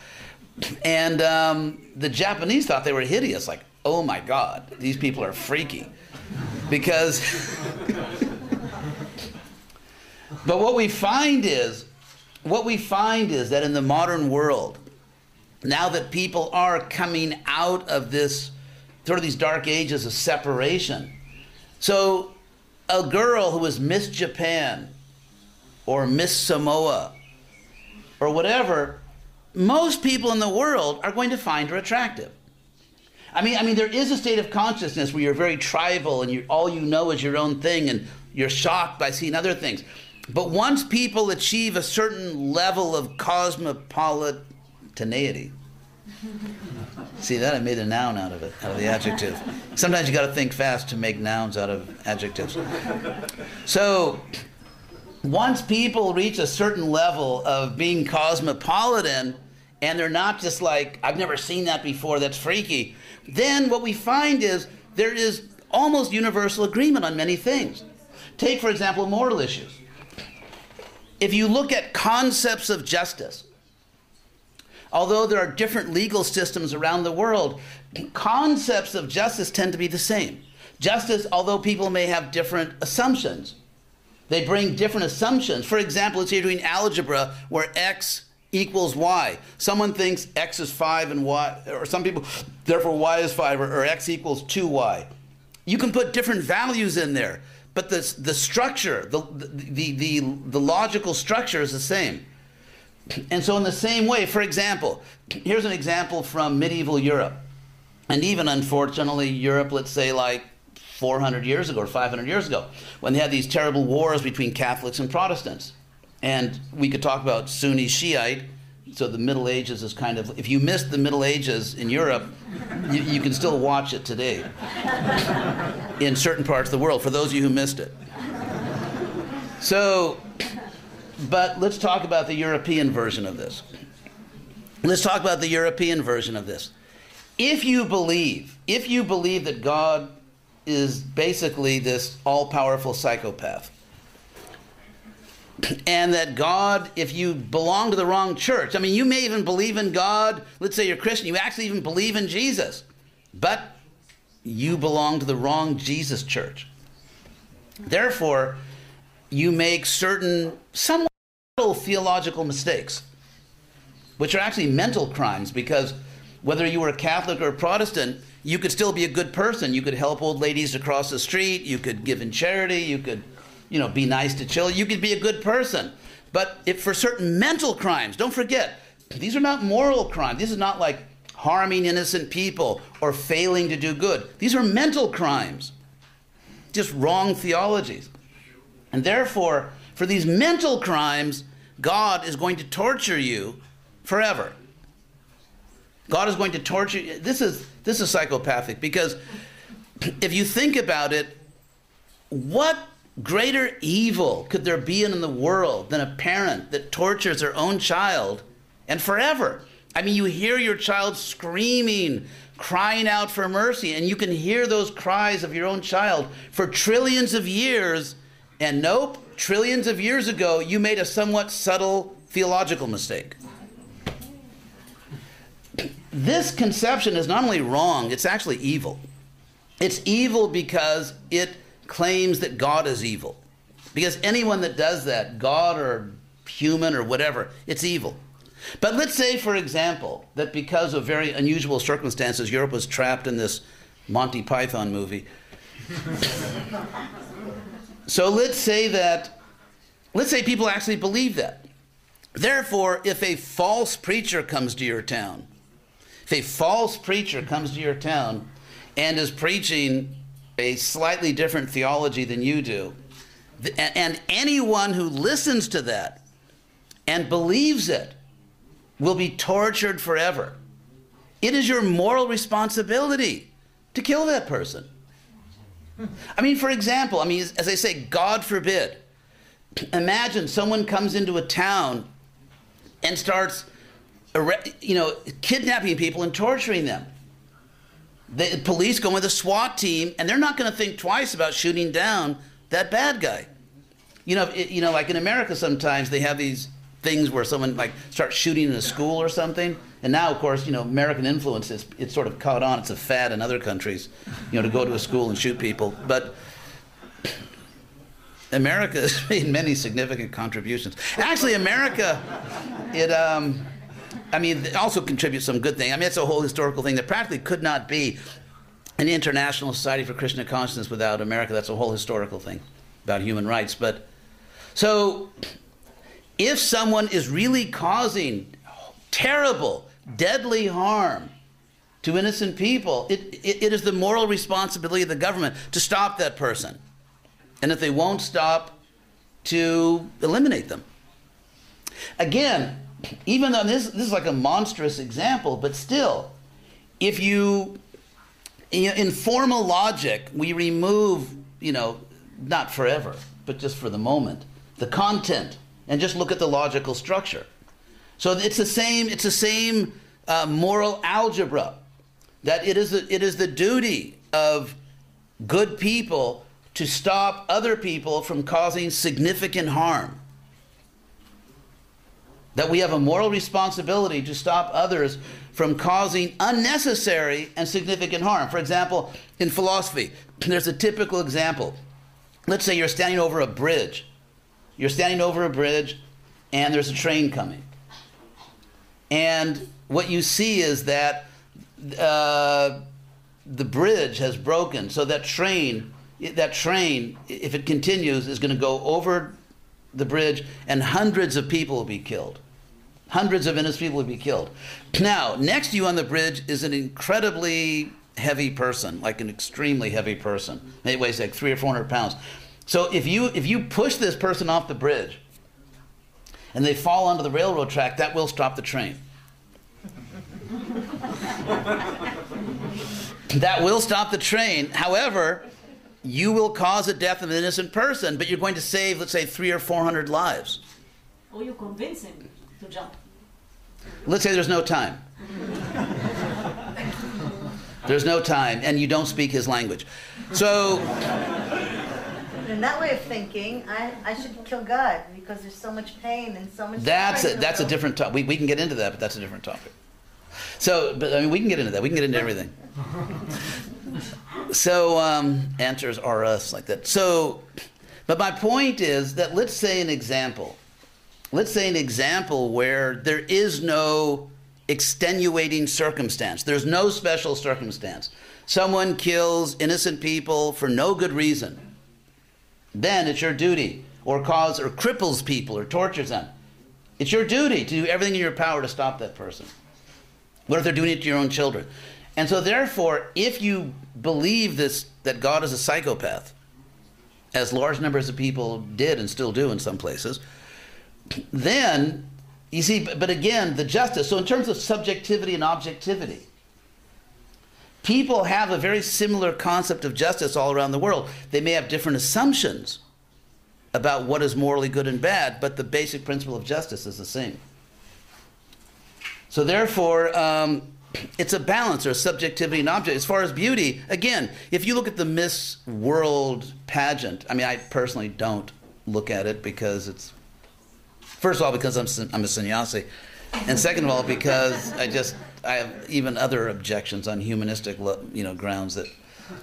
And um, the Japanese thought they were hideous, like, oh my God, these people are freaky. Because, but what we find is, what we find is that in the modern world, now that people are coming out of this sort of these dark ages of separation, so a girl who was Miss Japan or Miss Samoa or whatever, most people in the world are going to find her attractive. I mean, I mean, there is a state of consciousness where you're very tribal and you all you know is your own thing, and you're shocked by seeing other things. But once people achieve a certain level of cosmopolitaneity, see that I made a noun out of it, out of the adjective. Sometimes you got to think fast to make nouns out of adjectives. So once people reach a certain level of being cosmopolitan, and they're not just like, I've never seen that before, that's freaky, then what we find is there is almost universal agreement on many things. Take, for example, moral issues. If you look at concepts of justice, although there are different legal systems around the world, concepts of justice tend to be the same. Justice, although people may have different assumptions, they bring different assumptions. For example, let's say doing algebra where x equals y. Someone thinks x is 5 and y, or some people, therefore y is 5, or, or x equals 2y. You can put different values in there, but the, the structure, the, the, the, the logical structure is the same. And so, in the same way, for example, here's an example from medieval Europe. And even unfortunately, Europe, let's say like 400 years ago or 500 years ago, when they had these terrible wars between Catholics and Protestants. And we could talk about Sunni Shiite. So the Middle Ages is kind of, if you missed the Middle Ages in Europe, you, you can still watch it today in certain parts of the world, for those of you who missed it. So, but let's talk about the European version of this. Let's talk about the European version of this. If you believe, if you believe that God is basically this all powerful psychopath, and that God, if you belong to the wrong church, I mean, you may even believe in God, let's say you're Christian, you actually even believe in Jesus, but you belong to the wrong Jesus church. Therefore, you make certain somewhat theological mistakes, which are actually mental crimes because whether you were a Catholic or a Protestant, you could still be a good person. You could help old ladies across the street, you could give in charity, you could you know, be nice to children. You could be a good person. But if for certain mental crimes, don't forget, these are not moral crimes. This is not like harming innocent people or failing to do good. These are mental crimes, just wrong theologies. And therefore, for these mental crimes, God is going to torture you forever. God is going to torture you. This is this is psychopathic because if you think about it, what greater evil could there be in the world than a parent that tortures their own child and forever? I mean, you hear your child screaming, crying out for mercy, and you can hear those cries of your own child for trillions of years, and nope, trillions of years ago, you made a somewhat subtle theological mistake. This conception is not only wrong, it's actually evil. It's evil because it claims that God is evil. Because anyone that does that, God or human or whatever, it's evil. But let's say, for example, that because of very unusual circumstances, Europe was trapped in this Monty Python movie. so let's say that let's say people actually believe that. Therefore, if a false preacher comes to your town, if a false preacher comes to your town and is preaching a slightly different theology than you do, and anyone who listens to that and believes it will be tortured forever. It is your moral responsibility to kill that person. I mean, for example, I mean, as I say, God forbid, imagine someone comes into a town and starts, you know, kidnapping people and torturing them. The police go with a SWAT team, and they're not going to think twice about shooting down that bad guy. You know, it, you know, like in America, sometimes they have these things where someone like starts shooting in a school or something. And now, of course, you know, American influence is it's sort of caught on. It's a fad in other countries, you know, to go to a school and shoot people. But America has made many significant contributions. Actually, America, it, um, I mean, it also contributes some good thing. I mean, it's a whole historical thing that practically could not be an international society for Krishna consciousness without America. That's a whole historical thing about human rights. But so, if someone is really causing terrible, deadly harm to innocent people, it, it, it is the moral responsibility of the government to stop that person. And if they won't stop, to eliminate them. Again, even though this, this is like a monstrous example, but still, if you, in formal logic, we remove, you know, not forever, but just for the moment, the content, and just look at the logical structure. So it's the same. It's the same uh, moral algebra that it is. The, it is the duty of good people to stop other people from causing significant harm. That we have a moral responsibility to stop others from causing unnecessary and significant harm. For example, in philosophy, there's a typical example. Let's say you're standing over a bridge. You're standing over a bridge and there's a train coming. And what you see is that uh, the bridge has broken, so that train, that train, if it continues, is going to go over the bridge, and hundreds of people will be killed. Hundreds of innocent people will be killed. Now, next to you on the bridge is an incredibly heavy person, like an extremely heavy person. Maybe weighs like three or four hundred pounds. So if you if you push this person off the bridge, and they fall onto the railroad track, that will stop the train. that will stop the train. However, you will cause the death of an innocent person, but you're going to save, let's say, three or four hundred lives. Or you convince him to jump. Let's say there's no time. There's no time, and you don't speak his language. So, In that way of thinking, I, I should kill God because there's so much pain and so much. that's a, that's a different topic. We, we can get into that, but that's a different topic. So, but I mean, we can get into that. We can get into everything. So, um, answers are us like that. So, but my point is that let's say an example. Let's say an example where there is no extenuating circumstance. There's no special circumstance. Someone kills innocent people for no good reason. Then it's your duty, or cause or cripples people or tortures them. It's your duty to do everything in your power to stop that person. What if they're doing it to your own children? And so, therefore, if you believe this that God is a psychopath, as large numbers of people did and still do in some places, then you see. But, again, the justice. So, in terms of subjectivity and objectivity, people have a very similar concept of justice all around the world. They may have different assumptions about what is morally good and bad, but the basic principle of justice is the same. So therefore, um, it's a balance or subjectivity and object. As far as beauty, again, if you look at the Miss World pageant, I mean, I personally don't look at it because it's, first of all, because I'm, I'm a sannyasi, and second of all, because I just, I have even other objections on humanistic, you know, grounds that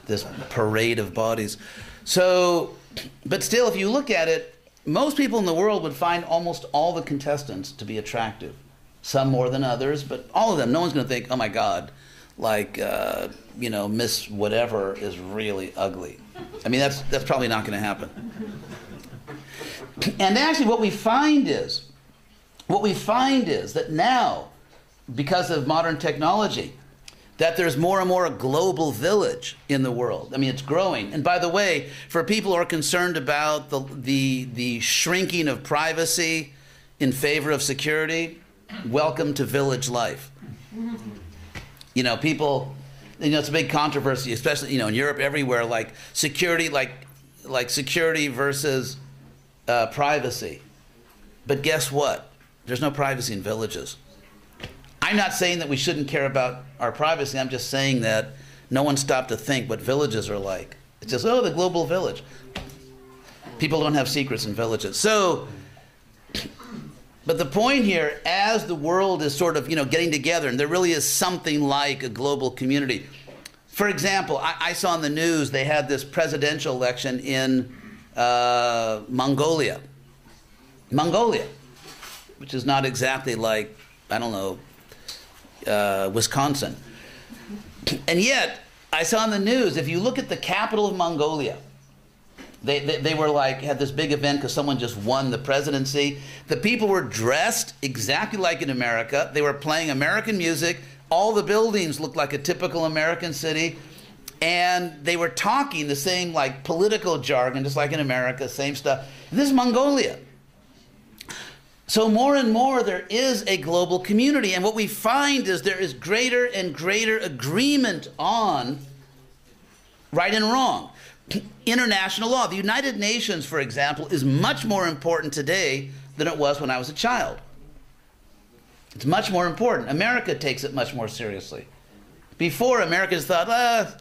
this parade of bodies. So, but still, if you look at it, most people in the world would find almost all the contestants to be attractive some more than others, but all of them. No one's going to think, oh my God, like, uh, you know, Miss Whatever is really ugly. I mean, that's, that's probably not going to happen. And actually, what we find is, what we find is that now, because of modern technology, that there's more and more a global village in the world. I mean, it's growing. And by the way, for people who are concerned about the, the, the shrinking of privacy in favor of security, welcome to village life. You know, people, you know, it's a big controversy, especially, you know, in Europe, everywhere, like security, like, like security versus uh, privacy. But guess what? There's no privacy in villages. I'm not saying that we shouldn't care about our privacy. I'm just saying that no one stopped to think what villages are like. It's just, oh, the global village. People don't have secrets in villages. So, but the point here, as the world is sort of, you know, getting together, and there really is something like a global community. For example, I, I saw in the news they had this presidential election in uh, Mongolia. Mongolia, which is not exactly like, I don't know, uh, Wisconsin. And yet, I saw in the news, if you look at the capital of Mongolia, they, they, they were like, had this big event because someone just won the presidency. The people were dressed exactly like in America. They were playing American music. All the buildings looked like a typical American city. And they were talking the same like political jargon, just like in America, same stuff. This is Mongolia. So, more and more, there is a global community. And what we find is there is greater and greater agreement on right and wrong. International law. The United Nations, for example, is much more important today than it was when I was a child. It's much more important. America takes it much more seriously. Before, Americans thought, ah,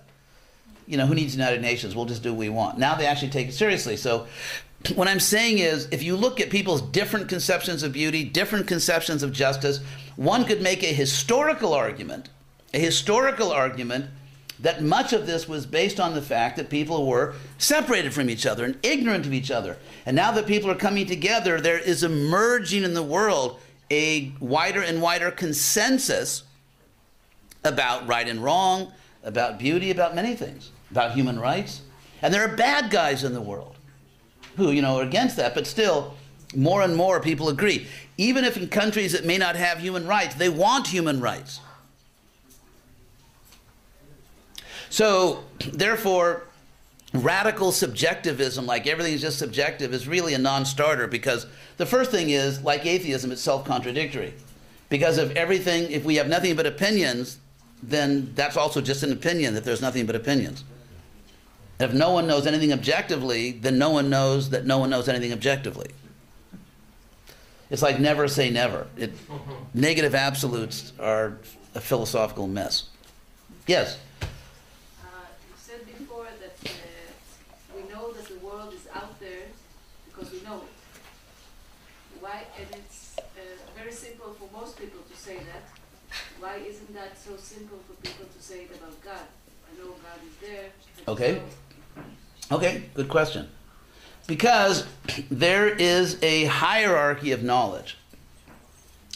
you know, who needs United Nations? We'll just do what we want. Now they actually take it seriously. So what I'm saying is, if you look at people's different conceptions of beauty, different conceptions of justice, one could make a historical argument, a historical argument that much of this was based on the fact that people were separated from each other and ignorant of each other. And now that people are coming together, there is emerging in the world a wider and wider consensus about right and wrong, about beauty, about many things, about human rights. And there are bad guys in the world who, you know, are against that, but still, more and more people agree. Even if in countries that may not have human rights, they want human rights. So, therefore, radical subjectivism, like everything is just subjective, is really a non starter because the first thing is, like atheism, it's self contradictory. Because if everything, if we have nothing but opinions, then that's also just an opinion that there's nothing but opinions. If no one knows anything objectively, then no one knows that no one knows anything objectively. It's like never say never. It, negative absolutes are a philosophical mess. Yes? Uh, you said before that uh, we know that the world is out there because we know it. Why? And it's uh, very simple for most people to say that. Why isn't that so simple for people to say it about God? I know God is there. Okay. Okay, good question. Because there is a hierarchy of knowledge.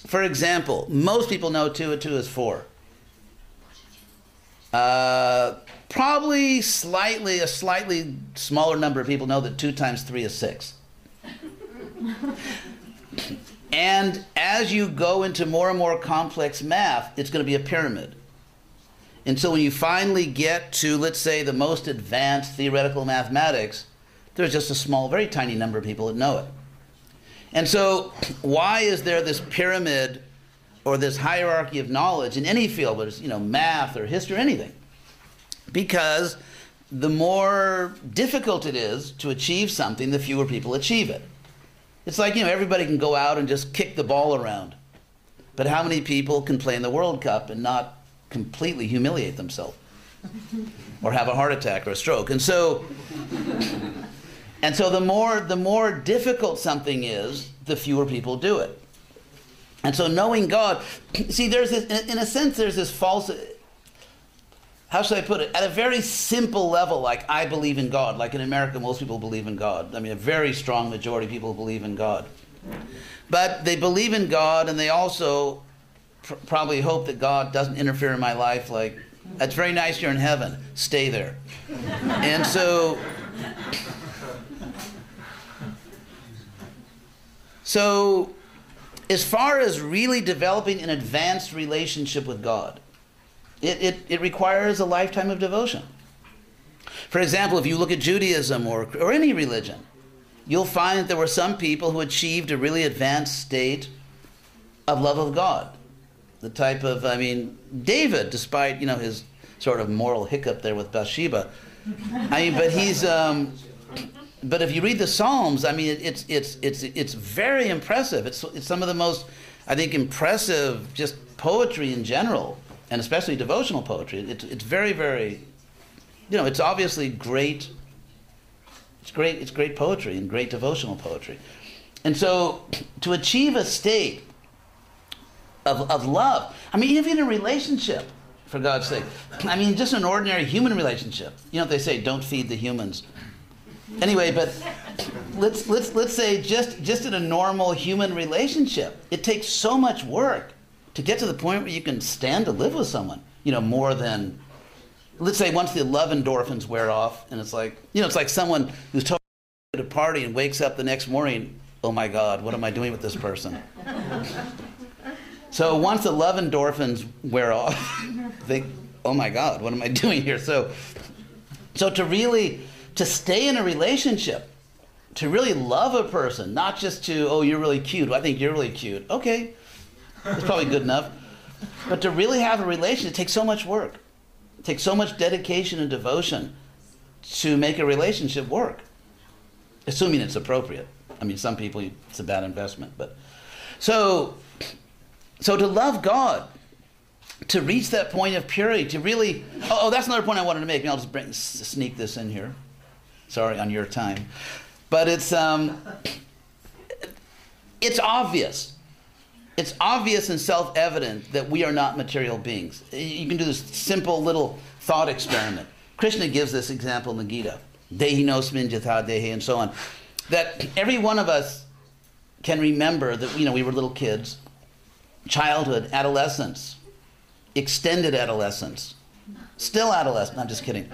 For example, most people know 2 and 2 is 4. Uh, probably slightly, a slightly smaller number of people know that 2 times 3 is 6. and as you go into more and more complex math, it's going to be a pyramid. And so when you finally get to, let's say, the most advanced theoretical mathematics, there's just a small, very tiny number of people that know it. And so, why is there this pyramid or this hierarchy of knowledge in any field, whether it's you know math or history or anything? Because the more difficult it is to achieve something, the fewer people achieve it. It's like you know everybody can go out and just kick the ball around, but how many people can play in the World Cup and not completely humiliate themselves or have a heart attack or a stroke? And so and so the more the more difficult something is, the fewer people do it. And so knowing God, see, there's this in, in a sense there's this false. How should I put it? At a very simple level, like I believe in God. Like in America, most people believe in God. I mean, a very strong majority of people believe in God. But they believe in God, and they also pr- probably hope that God doesn't interfere in my life. Like, it's very nice you're in heaven. Stay there. and so So, as far as really developing an advanced relationship with God, it, it, it requires a lifetime of devotion. For example, if you look at Judaism or, or any religion, you'll find that there were some people who achieved a really advanced state of love of God. The type of, I mean, David, despite, you know, his sort of moral hiccup there with Bathsheba, I mean, but he's, um, but if you read the Psalms, I mean, it's, it's, it's, it's very impressive. It's, it's some of the most, I think, impressive just poetry in general, and especially devotional poetry. It's, it's very, very, you know, it's obviously great. It's great, it's great poetry and great devotional poetry. And so to achieve a state of, of love, I mean, even in a relationship, for God's sake, I mean, just an ordinary human relationship. You know, they say, don't feed the humans. Anyway, but let's, let's, let's say just, just in a normal human relationship, it takes so much work to get to the point where you can stand to live with someone, you know, more than, let's say once the love endorphins wear off, and it's like, you know, it's like someone who's totally at a party and wakes up the next morning, oh my God, what am I doing with this person? so once the love endorphins wear off, think, oh my God, what am I doing here? So, so to really, to stay in a relationship, to really love a person, not just to, oh, you're really cute. I think you're really cute. Okay, that's probably good enough. But to really have a relationship, it takes so much work. It takes so much dedication and devotion to make a relationship work, assuming it's appropriate. I mean, some people, it's a bad investment. But so, so to love God, to reach that point of purity, to really, oh, oh that's another point I wanted to make. I'll just bring, sneak this in here. Sorry, on your time. But it's, um, it's obvious. It's obvious and self evident that we are not material beings. You can do this simple little thought experiment. Krishna gives this example in the Gita Dehi nosmin jatha dehi, and so on. That every one of us can remember that you know we were little kids, childhood, adolescence, extended adolescence, still adolescent. I'm just kidding.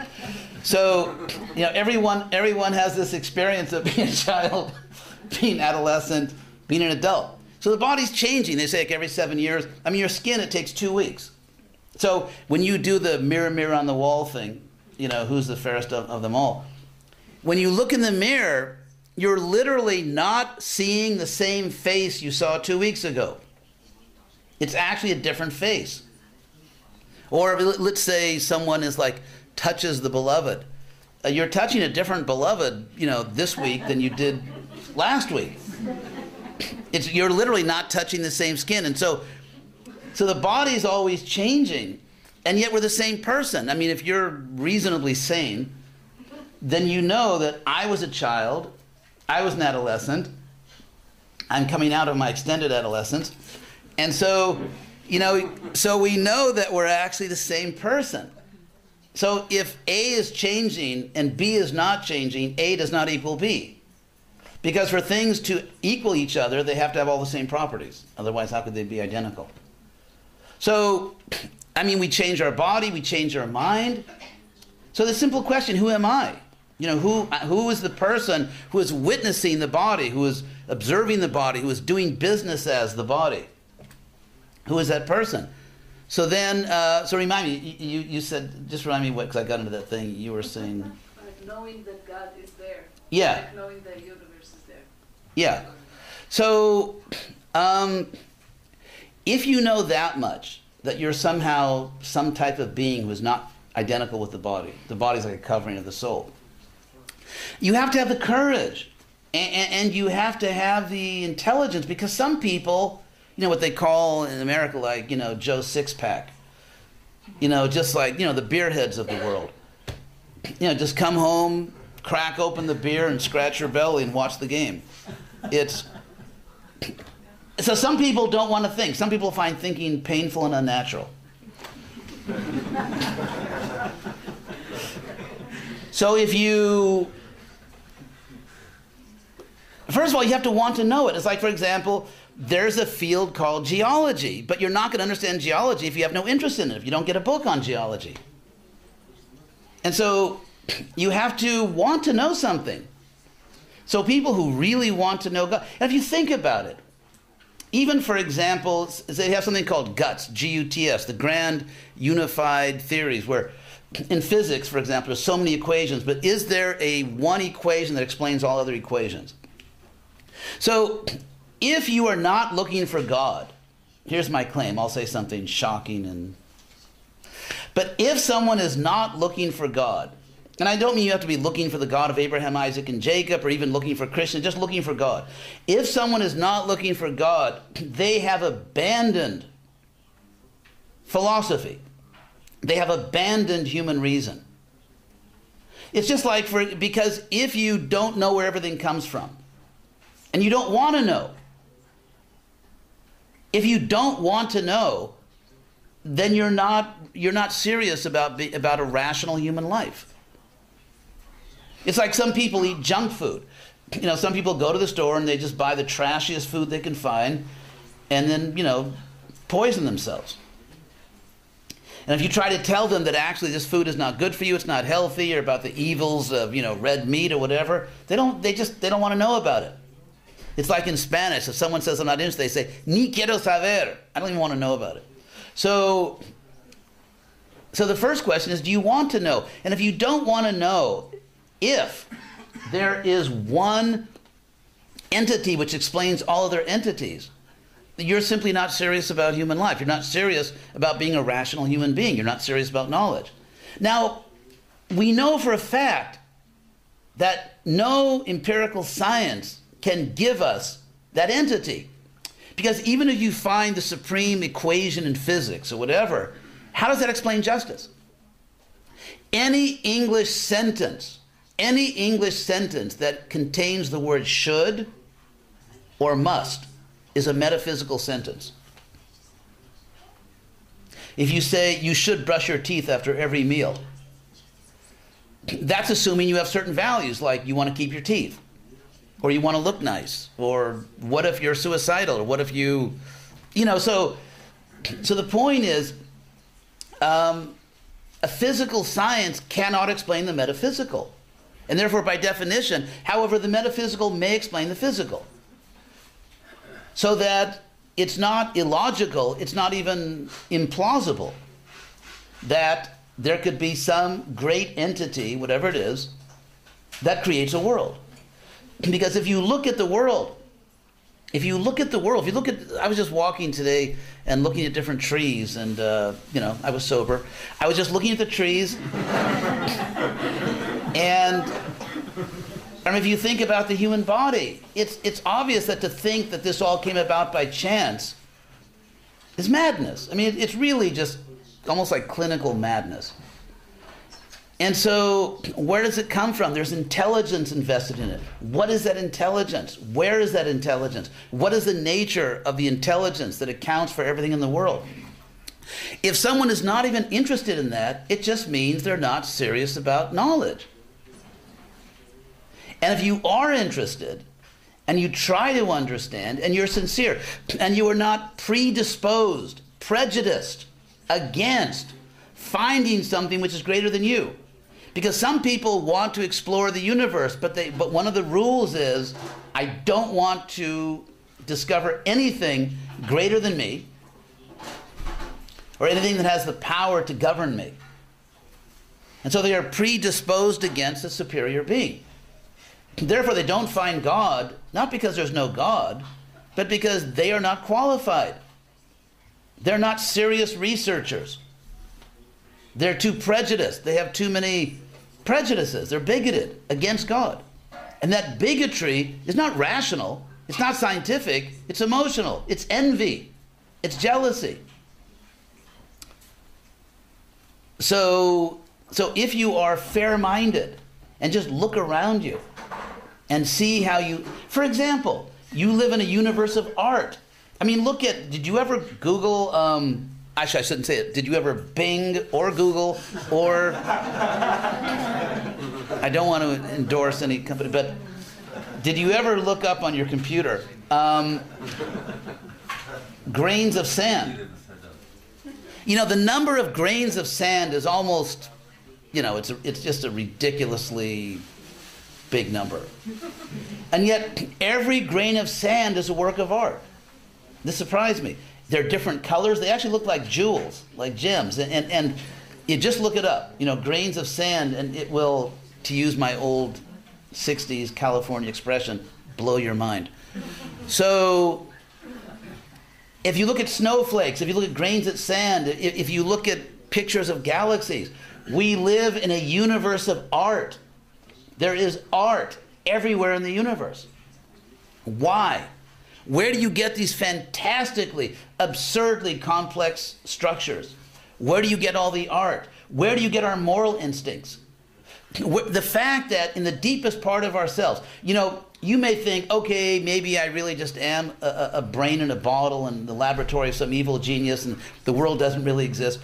So, you know, everyone everyone has this experience of being a child, being adolescent, being an adult. So the body's changing. They say like every seven years. I mean, your skin it takes two weeks. So when you do the mirror, mirror on the wall thing, you know, who's the fairest of, of them all? When you look in the mirror, you're literally not seeing the same face you saw two weeks ago. It's actually a different face. Or let's say someone is like touches the beloved. Uh, you're touching a different beloved, you know, this week than you did last week. It's you're literally not touching the same skin, and so so the body's always changing, and yet we're the same person. I mean, if you're reasonably sane, then you know that I was a child, I was an adolescent, I'm coming out of my extended adolescence, and so you know, so we know that we're actually the same person. So if A is changing and B is not changing, A does not equal B. Because for things to equal each other, they have to have all the same properties. Otherwise, how could they be identical? So, I mean, we change our body, we change our mind. So the simple question, who am I? You know, who, who is the person who is witnessing the body, who is observing the body, who is doing business as the body? Who is that person? So then, uh, so remind me, you, you said, just remind me what, because I got into that thing you were saying. Like knowing that God is there. Yeah. Like knowing is there. Yeah. So, um, if you know that much, that you're somehow some type of being who is not identical with the body, the body's like a covering of the soul, you have to have the courage and, and you have to have the intelligence because some people you know, what they call in America, like, you know, Joe Sixpack. You know, just like, you know, the beer heads of the world. You know, just come home, crack open the beer, and scratch your belly and watch the game. It's. So some people don't want to think. Some people find thinking painful and unnatural. so if you. First of all, you have to want to know it. It's like, for example, there's a field called geology, but you're not going to understand geology if you have no interest in it, if you don't get a book on geology. And so you have to want to know something. So people who really want to know God, and if you think about it, even for example, they have something called GUTS, G-U-T-S, the Grand Unified Theories, where in physics, for example, there's so many equations, but is there a one equation that explains all other equations? So if you are not looking for God, here's my claim. I'll say something shocking and but if someone is not looking for God, and I don't mean you have to be looking for the God of Abraham, Isaac, and Jacob, or even looking for Christians, just looking for God. If someone is not looking for God, they have abandoned philosophy. They have abandoned human reason. It's just like for because if you don't know where everything comes from, and you don't want to know, if you don't want to know, then you're not you're not serious about about a rational human life. It's like some people eat junk food. You know, some people go to the store and they just buy the trashiest food they can find and then, you know, poison themselves. And if you try to tell them that actually this food is not good for you, it's not healthy, or about the evils of, you know, red meat or whatever, they don't they just they don't want to know about it. It's like in Spanish, if someone says I'm not interested, they say, ni quiero saber. I don't even want to know about it. So so the first question is do you want to know? And if you don't want to know, if there is one entity which explains all other entities, you're simply not serious about human life. You're not serious about being a rational human being. You're not serious about knowledge. Now, we know for a fact that no empirical science can give us that entity. Because even if you find the supreme equation in physics or whatever, how does that explain justice? Any English sentence, any English sentence that contains the word should or must is a metaphysical sentence. If you say you should brush your teeth after every meal, that's assuming you have certain values, like you want to keep your teeth, or you want to look nice, or what if you're suicidal, or what if you, you know, so, so the point is, um, a physical science cannot explain the metaphysical. And therefore, by definition, however, the metaphysical may explain the physical. So that it's not illogical, it's not even implausible that there could be some great entity, whatever it is, that creates a world. Because if you look at the world, if you look at the world, if you look at, I was just walking today and looking at different trees, and uh, you know, I was sober. I was just looking at the trees, and I mean, if you think about the human body, it's it's obvious that to think that this all came about by chance is madness. I mean, it's really just almost like clinical madness. And so, where does it come from? There's intelligence invested in it. What is that intelligence? Where is that intelligence? What is the nature of the intelligence that accounts for everything in the world? If someone is not even interested in that, it just means they're not serious about knowledge. And if you are interested, and you try to understand, and you're sincere, and you are not predisposed, prejudiced against finding something which is greater than you, because some people want to explore the universe, but they but one of the rules is I don't want to discover anything greater than me or anything that has the power to govern me. And so they are predisposed against a superior being. Therefore, they don't find God, not because there's no God, but because they are not qualified. They're not serious researchers. They're too prejudiced. They have too many prejudices. They're bigoted against God. And that bigotry is not rational, it's not scientific, it's emotional, it's envy, it's jealousy. So, so if you are fair minded and just look around you and see how you, for example, you live in a universe of art. I mean, look at, did you ever Google, um, actually, I shouldn't say it. Did you ever Bing or Google or, I don't want to endorse any company, but did you ever look up on your computer um, grains of sand? You know, the number of grains of sand is almost, you know, it's, it's just a ridiculously big number. And yet, every grain of sand is a work of art. This surprised me. They're different colors. They actually look like jewels, like gems. And, and, and you just look it up, you know, grains of sand, and it will, to use my old 60s California expression, blow your mind. So, if you look at snowflakes, if you look at grains of sand, if, if you look at pictures of galaxies, we live in a universe of art. There is art everywhere in the universe. Why? Where do you get these fantastically, absurdly complex structures? Where do you get all the art? Where do you get our moral instincts? The fact that in the deepest part of ourselves, you know, you may think, okay, maybe I really just am a, a brain in a bottle in the laboratory of some evil genius and the world doesn't really exist.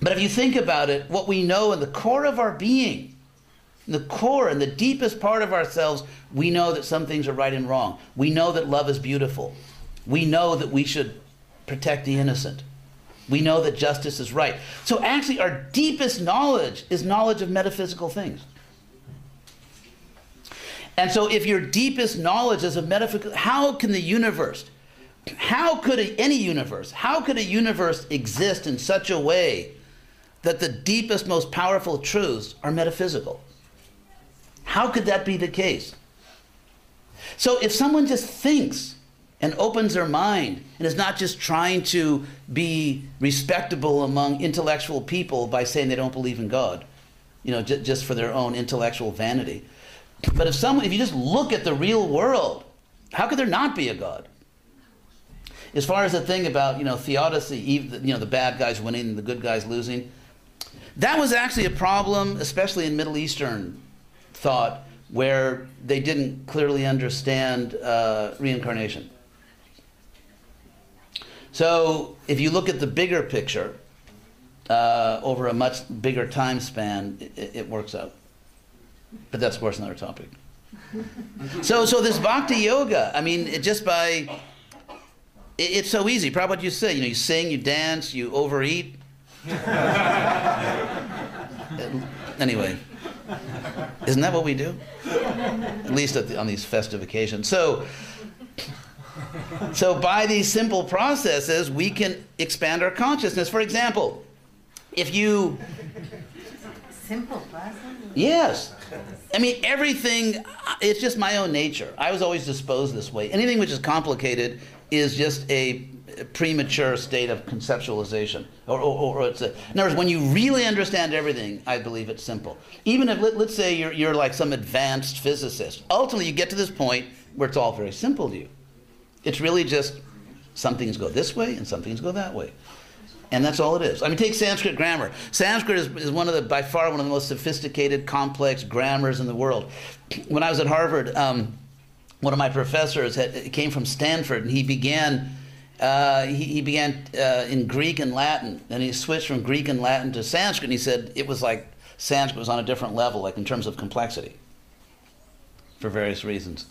But if you think about it, what we know in the core of our being, in the core and the deepest part of ourselves, we know that some things are right and wrong. We know that love is beautiful. We know that we should protect the innocent. We know that justice is right. So actually, our deepest knowledge is knowledge of metaphysical things. And so, if your deepest knowledge is of metaphysical, how can the universe, how could a, any universe, how could a universe exist in such a way that the deepest, most powerful truths are metaphysical? How could that be the case? So, if someone just thinks and opens their mind and is not just trying to be respectable among intellectual people by saying they don't believe in God, you know, j- just for their own intellectual vanity. But if someone, if you just look at the real world, how could there not be a God? As far as the thing about, you know, theodicy, you know, the bad guys winning and the good guys losing, that was actually a problem, especially in Middle Eastern thought, where they didn't clearly understand uh, reincarnation. So if you look at the bigger picture uh, over a much bigger time span, it, it, works out. But that's, of course, another topic. so, so this bhakti yoga, I mean, it just by, it, it's so easy. Probably what you say, you know, you sing, you dance, you overeat. anyway, isn't that what we do? At least the, on these festive occasions. So, so by these simple processes, we can expand our consciousness. For example, if you simple process. Yes. I mean, everything, uh, it's just my own nature. I was always disposed this way. Anything which is complicated is just a premature state of conceptualization. Or, or, or it's a, in other words, when you really understand everything, I believe it's simple. Even if, let, us say you're, you're like some advanced physicist, ultimately you get to this point where it's all very simple to you. It's really just some things go this way and some things go that way. And that's all it is. I mean, take Sanskrit grammar. Sanskrit is, is one of the, by far, one of the most sophisticated, complex grammars in the world. When I was at Harvard, um, one of my professors had, came from Stanford, and he began, uh, he, he, began uh, in Greek and Latin, and he switched from Greek and Latin to Sanskrit, and he said it was like Sanskrit was on a different level, like in terms of complexity, for various reasons.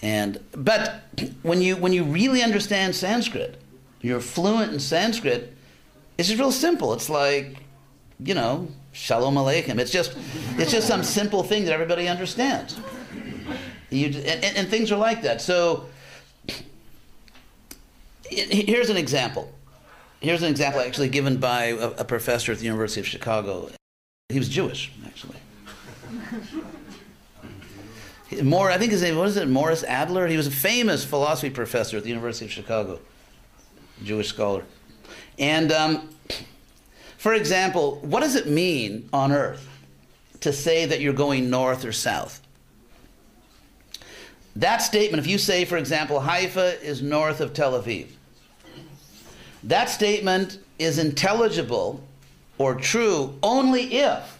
And but when you when you really understand Sanskrit, you're fluent in Sanskrit, it's just real simple. It's like, you know, shalom aleichem. It's just it's just some simple thing that everybody understands. You, and, and things are like that. So here's an example. Here's an example actually given by a, a professor at the University of Chicago. He was Jewish, actually. More, I think his name what is it? Morris Adler. He was a famous philosophy professor at the University of Chicago, Jewish scholar. And um, for example, what does it mean on Earth to say that you're going north or south? That statement, if you say, for example, Haifa is north of Tel Aviv, that statement is intelligible or true only if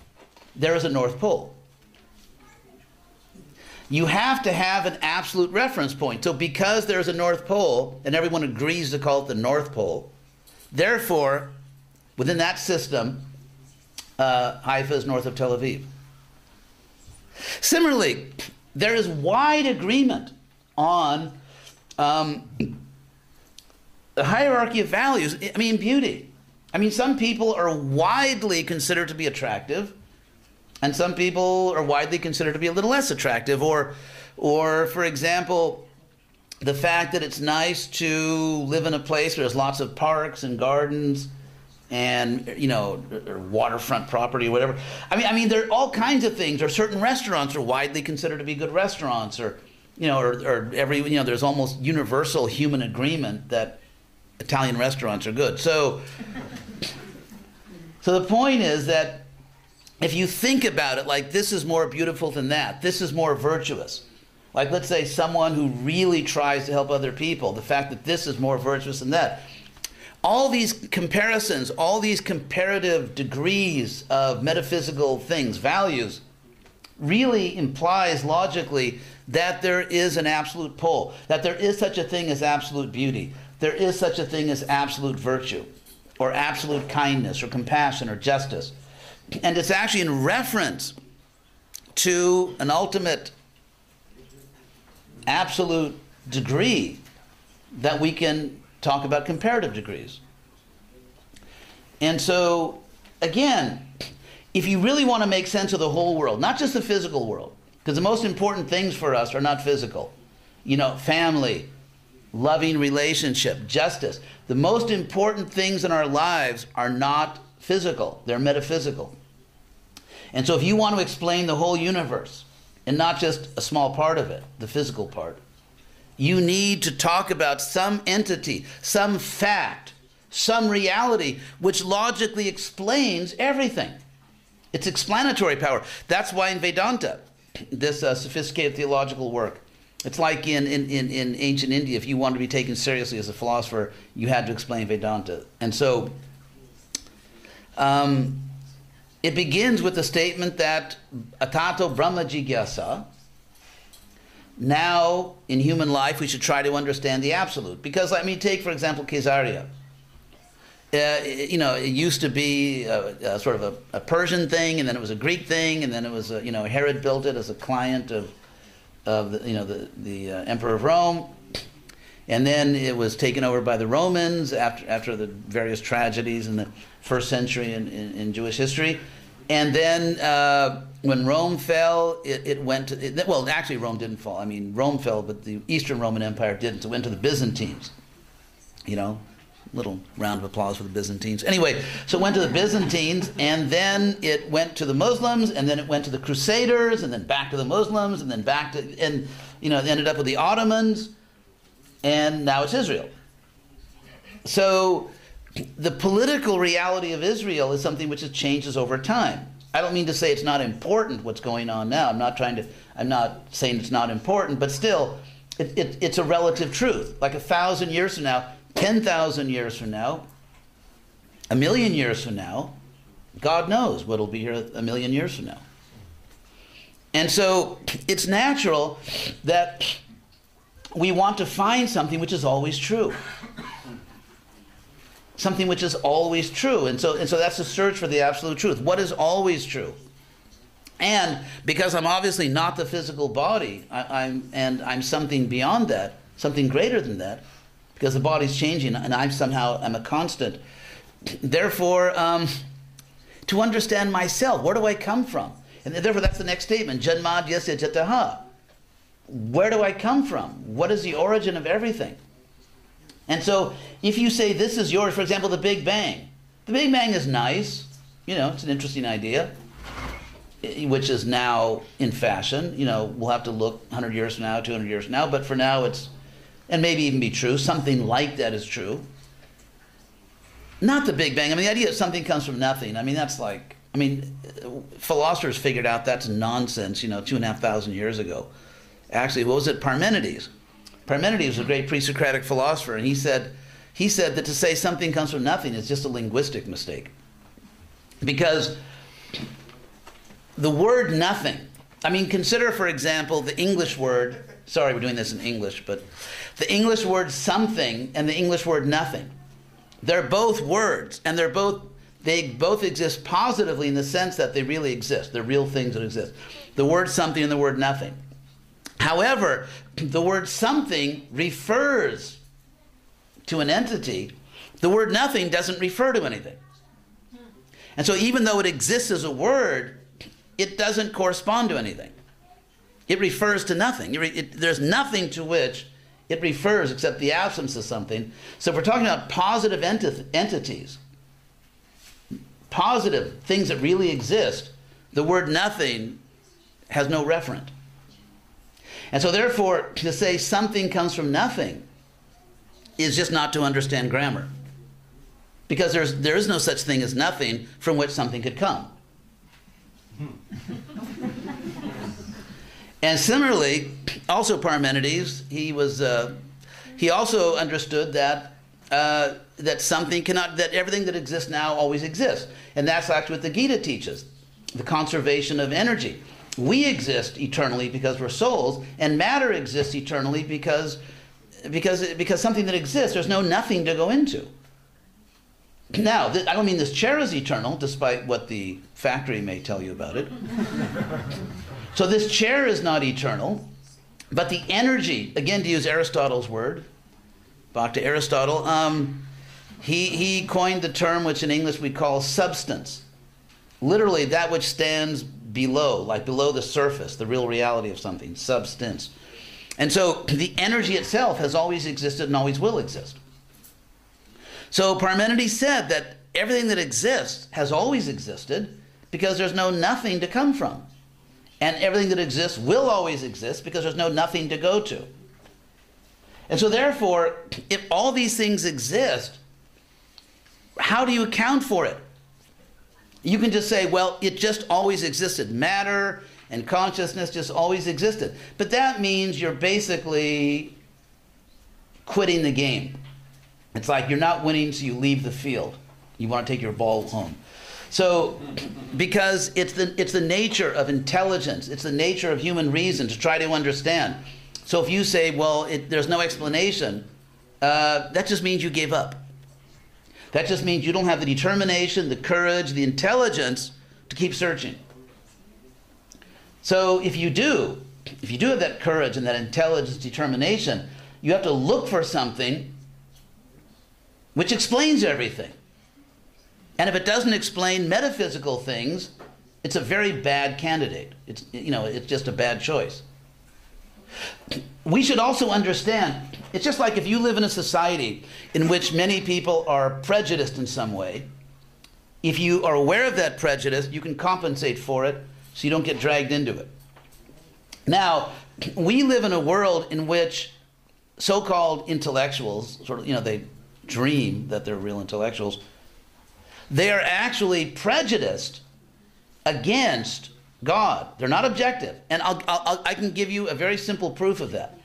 there is a North Pole you have to have an absolute reference point. So because there's a North Pole, and everyone agrees to call it the North Pole, therefore, within that system, uh, Haifa is north of Tel Aviv. Similarly, there is wide agreement on um, the hierarchy of values. I mean, beauty. I mean, some people are widely considered to be attractive, and some people are widely considered to be a little less attractive. Or, or for example, the fact that it's nice to live in a place where there's lots of parks and gardens and you know waterfront property or whatever i mean i mean there are all kinds of things or certain restaurants are widely considered to be good restaurants or you know or, or every you know there's almost universal human agreement that italian restaurants are good. So so the point is that if you think about it like this is more beautiful than that. This is more virtuous. Like, let's say someone who really tries to help other people, the fact that this is more virtuous than that. All these comparisons, all these comparative degrees of metaphysical things, values, really implies logically that there is an absolute pole, that there is such a thing as absolute beauty, there is such a thing as absolute virtue, or absolute kindness, or compassion, or justice. And it's actually in reference to an ultimate absolute degree that we can talk about comparative degrees. And so, again, if you really want to make sense of the whole world, not just the physical world, because the most important things for us are not physical. You know, family, loving relationship, justice. The most important things in our lives are not physical, they're metaphysical. And so, if you want to explain the whole universe, and not just a small part of it, the physical part. You need to talk about some entity, some fact, some reality which logically explains everything. It's explanatory power. That's why in Vedanta, this uh, sophisticated theological work, it's like in, in, in, in ancient India, if you wanted to be taken seriously as a philosopher, you had to explain Vedanta. And so, um, it begins with the statement that atato brahma jigyasa. Now, in human life, we should try to understand the absolute. Because let me take, for example, Caesarea. Uh, you know, it used to be a, a sort of a, a, Persian thing, and then it was a Greek thing, and then it was, a, you know, Herod built it as a client of, of the, you know, the, the uh, Emperor of Rome. And then it was taken over by the Romans after, after the various tragedies in the first century in, in, in Jewish history. And then uh, when Rome fell, it, it went to, it, well, actually, Rome didn't fall. I mean, Rome fell, but the Eastern Roman Empire didn't. So it went to the Byzantines. You know, little round of applause for the Byzantines. Anyway, so it went to the Byzantines, and then it went to the Muslims, and then it went to the Crusaders, and then back to the Muslims, and then back to, and, you know, it ended up with the Ottomans and now it's Israel. So the political reality of Israel is something which changes over time. I don't mean to say it's not important what's going on now. I'm not trying to. I'm not saying it's not important, but still, it, it, it's a relative truth. Like a thousand years from now, ten thousand years from now, a million years from now, God knows what'll be here a million years from now. And so it's natural that we want to find something which is always true. Something which is always true. And so, and so that's the search for the absolute truth. What is always true? And because I'm obviously not the physical body, I, am and I'm something beyond that, something greater than that, because the body's changing and I somehow am a constant. Therefore, um, to understand myself, where do I come from? And therefore, that's the next statement. Janmad yasya jataha where do I come from? What is the origin of everything? And so, if you say this is yours, for example, the Big Bang, the Big Bang is nice, you know, it's an interesting idea, which is now in fashion. You know, we'll have to look 100 years from now, 200 years from now, but for now it's, and maybe even be true, something like that is true. Not the Big Bang. I mean, the idea that something comes from nothing, I mean, that's like, I mean, philosophers figured out that's nonsense, you know, two and a half thousand years ago actually, what was it? Parmenides. Parmenides was a great pre-Socratic philosopher, and he said, he said that to say something comes from nothing is just a linguistic mistake. Because the word nothing, I mean, consider, for example, the English word, sorry, we're doing this in English, but the English word something and the English word nothing. They're both words, and they're both, they both exist positively in the sense that they really exist. They're real things that exist. The word something and the word nothing. However, the word something refers to an entity. The word nothing doesn't refer to anything. And so, even though it exists as a word, it doesn't correspond to anything. It refers to nothing. It it- there's nothing to which it refers except the absence of something. So if we're talking about positive enti- entities, positive things that really exist, the word nothing has no referent. And so, therefore, to say something comes from nothing is just not to understand grammar. Because there's, there is no such thing as nothing from which something could come. and similarly, also Parmenides, he was, uh, he also understood that uh, that something cannot, that everything that exists now always exists, and that's actually what the Gita teaches, the conservation of energy. We exist eternally because we're souls, and matter exists eternally because because because something that exists, there's no nothing to go into. Now, th- I don't mean this chair is eternal, despite what the factory may tell you about it. so this chair is not eternal, but the energy, again to use Aristotle's word, back to Aristotle, um, he, he coined the term which in English we call substance. Literally, that which stands below, like below the surface, the real reality of something, substance. And so the energy itself has always existed and always will exist. So Parmenides said that everything that exists has always existed because there's no nothing to come from. And everything that exists will always exist because there's no nothing to go to. And so, therefore, if all these things exist, how do you account for it? You can just say, well, it just always existed. Matter and consciousness just always existed. But that means you're basically quitting the game. It's like you're not winning, so you leave the field. You want to take your ball home. So, because it's the, it's the nature of intelligence, it's the nature of human reason to try to understand. So, if you say, well, it, there's no explanation, uh, that just means you gave up. That just means you don't have the determination, the courage, the intelligence to keep searching. So, if you do, if you do have that courage and that intelligence, determination, you have to look for something which explains everything. And if it doesn't explain metaphysical things, it's a very bad candidate. It's, you know, it's just a bad choice. We should also understand it's just like if you live in a society in which many people are prejudiced in some way, if you are aware of that prejudice, you can compensate for it so you don't get dragged into it. Now, we live in a world in which so called intellectuals, sort of, you know, they dream that they're real intellectuals, they are actually prejudiced against God. They're not objective. And I'll, I'll, I can give you a very simple proof of that.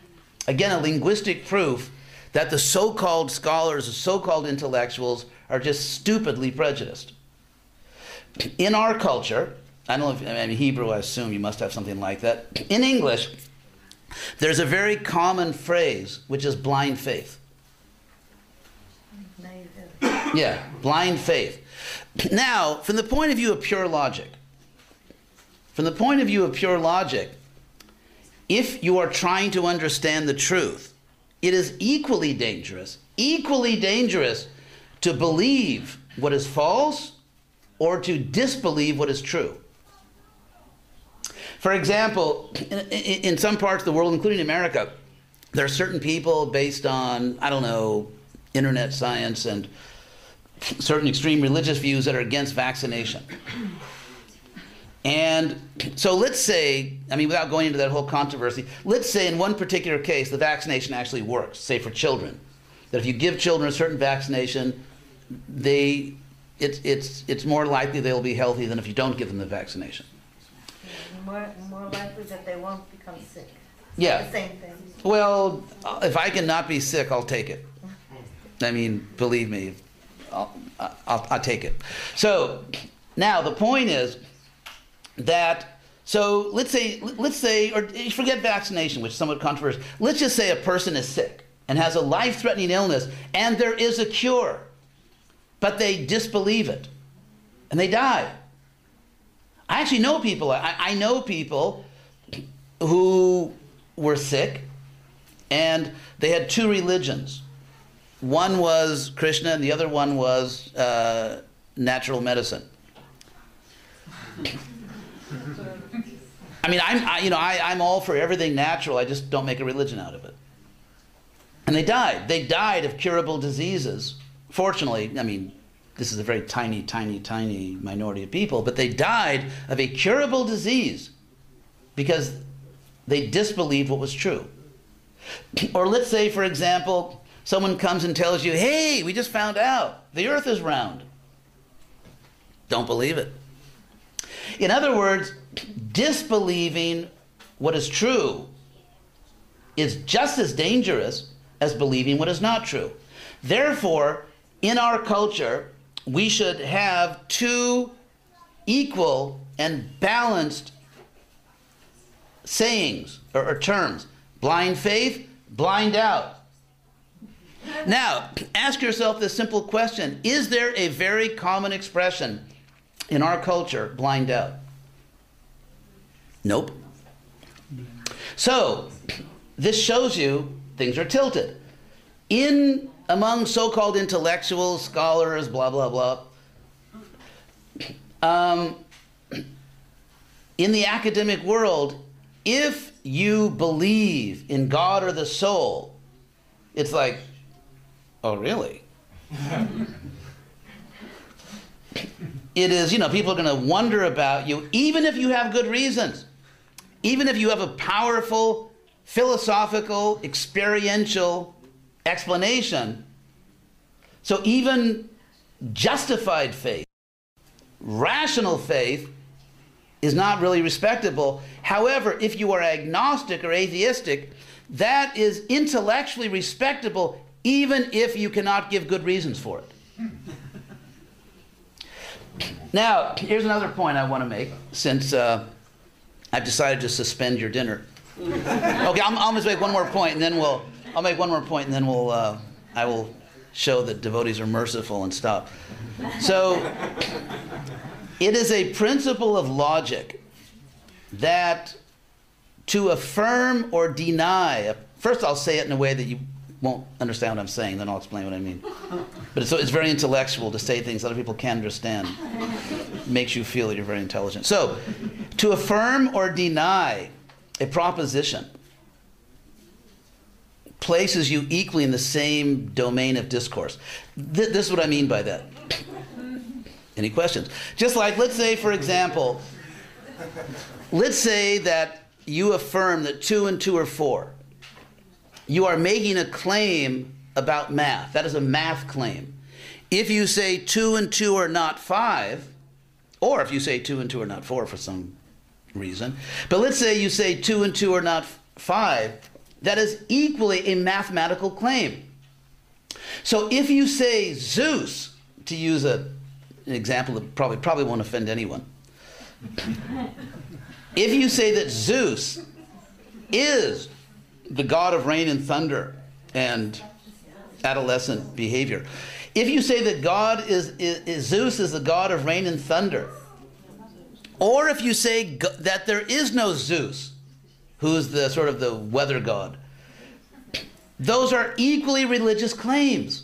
Again, a linguistic proof that the so called scholars, the so called intellectuals, are just stupidly prejudiced. In our culture, I don't know if, I mean, Hebrew, I assume you must have something like that. In English, there's a very common phrase, which is blind faith. Now you do it. Yeah, blind faith. Now, from the point of view of pure logic, from the point of view of pure logic, if you are trying to understand the truth, it is equally dangerous, equally dangerous to believe what is false or to disbelieve what is true. For example, in, some parts of the world, including America, there are certain people based on, I don't know, internet science and certain extreme religious views that are against vaccination. And so let's say, I mean, without going into that whole controversy, let's say in one particular case the vaccination actually works, say for children. That if you give children a certain vaccination, they, it's, it's, it's more likely they'll be healthy than if you don't give them the vaccination. More, more likely that they won't become sick. Yeah. The same thing. Well, if I can not be sick, I'll take it. I mean, believe me, I'll, I'll, I'll take it. So now the point is that so let's say let's say or forget vaccination, which is somewhat controversial. Let's just say a person is sick and has a life-threatening illness, and there is a cure, but they disbelieve it, and they die. I actually know people. I, I know people who were sick, and they had two religions. One was Krishna, and the other one was uh, natural medicine. I mean, I'm, I, you know, I, I'm all for everything natural. I just don't make a religion out of it. And they died. They died of curable diseases. Fortunately, I mean, this is a very tiny, tiny, tiny minority of people, but they died of a curable disease because they disbelieved what was true. Or let's say, for example, someone comes and tells you, hey, we just found out the earth is round. Don't believe it. In other words, disbelieving what is true is just as dangerous as believing what is not true. Therefore, in our culture, we should have two equal and balanced sayings or, or terms blind faith, blind doubt. Now, ask yourself this simple question Is there a very common expression in our culture, blind doubt? Nope. So, this shows you things are tilted. In among so-called intellectuals, scholars, blah blah blah. Um, in the academic world, if you believe in God or the soul, it's like, oh really? it is, you know, people are going to wonder about you, even if you have good reasons, even if you have a powerful philosophical, experiential explanation. So even justified faith, rational faith, is not really respectable. However, if you are agnostic or atheistic, that is intellectually respectable even if you cannot give good reasons for it. now, here's another point I want to make since uh, I've decided to suspend your dinner. okay, I'm, I'll just make one more point, and then we'll. I'll make one more point, and then we'll. Uh, I will show that devotees are merciful and stop. So, it is a principle of logic that to affirm or deny. First, I'll say it in a way that you won't understand what I'm saying. Then I'll explain what I mean. But it's, it's very intellectual to say things other people can't understand. Makes you feel that you're very intelligent. So, to affirm or deny a proposition places you equally in the same domain of discourse. Th- this is what I mean by that. Any questions? Just like, let's say, for example, let's say that you affirm that two and two are four. You are making a claim about math. That is a math claim. If you say two and two are not five, or if you say two and two are not four for some reason. But let's say you say two and two are not five. That is equally a mathematical claim. So if you say Zeus, to use a, an example that probably probably won't offend anyone, if you say that Zeus is the god of rain and thunder and adolescent behavior, if you say that God is, is, is Zeus is the god of rain and thunder, or if you say that there is no Zeus, who's the sort of the weather god, those are equally religious claims.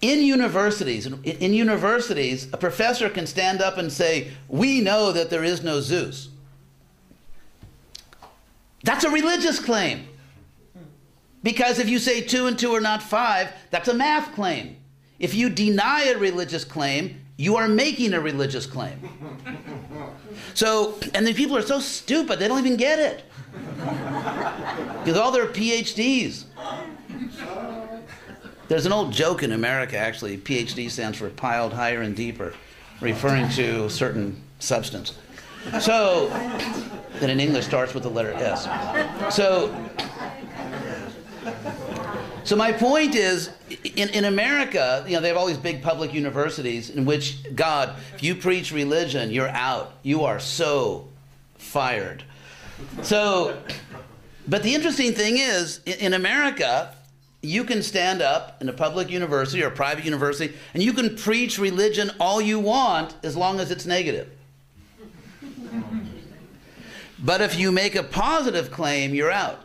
In universities, in universities, a professor can stand up and say, "We know that there is no Zeus." That's a religious claim. Because if you say two and two are not five, that's a math claim. If you deny a religious claim, you are making a religious claim. So, and then people are so stupid, they don't even get it. Because all their PhDs. There's an old joke in America, actually. PhD stands for piled higher and deeper, referring to a certain substance. So, that in English starts with the letter S. So, so my point is, in, in America, you know, they have all these big public universities in which, God, if you preach religion, you're out. You are so fired. So, but the interesting thing is, in, in America, you can stand up in a public university or a private university and you can preach religion all you want as long as it's negative. But if you make a positive claim, you're out.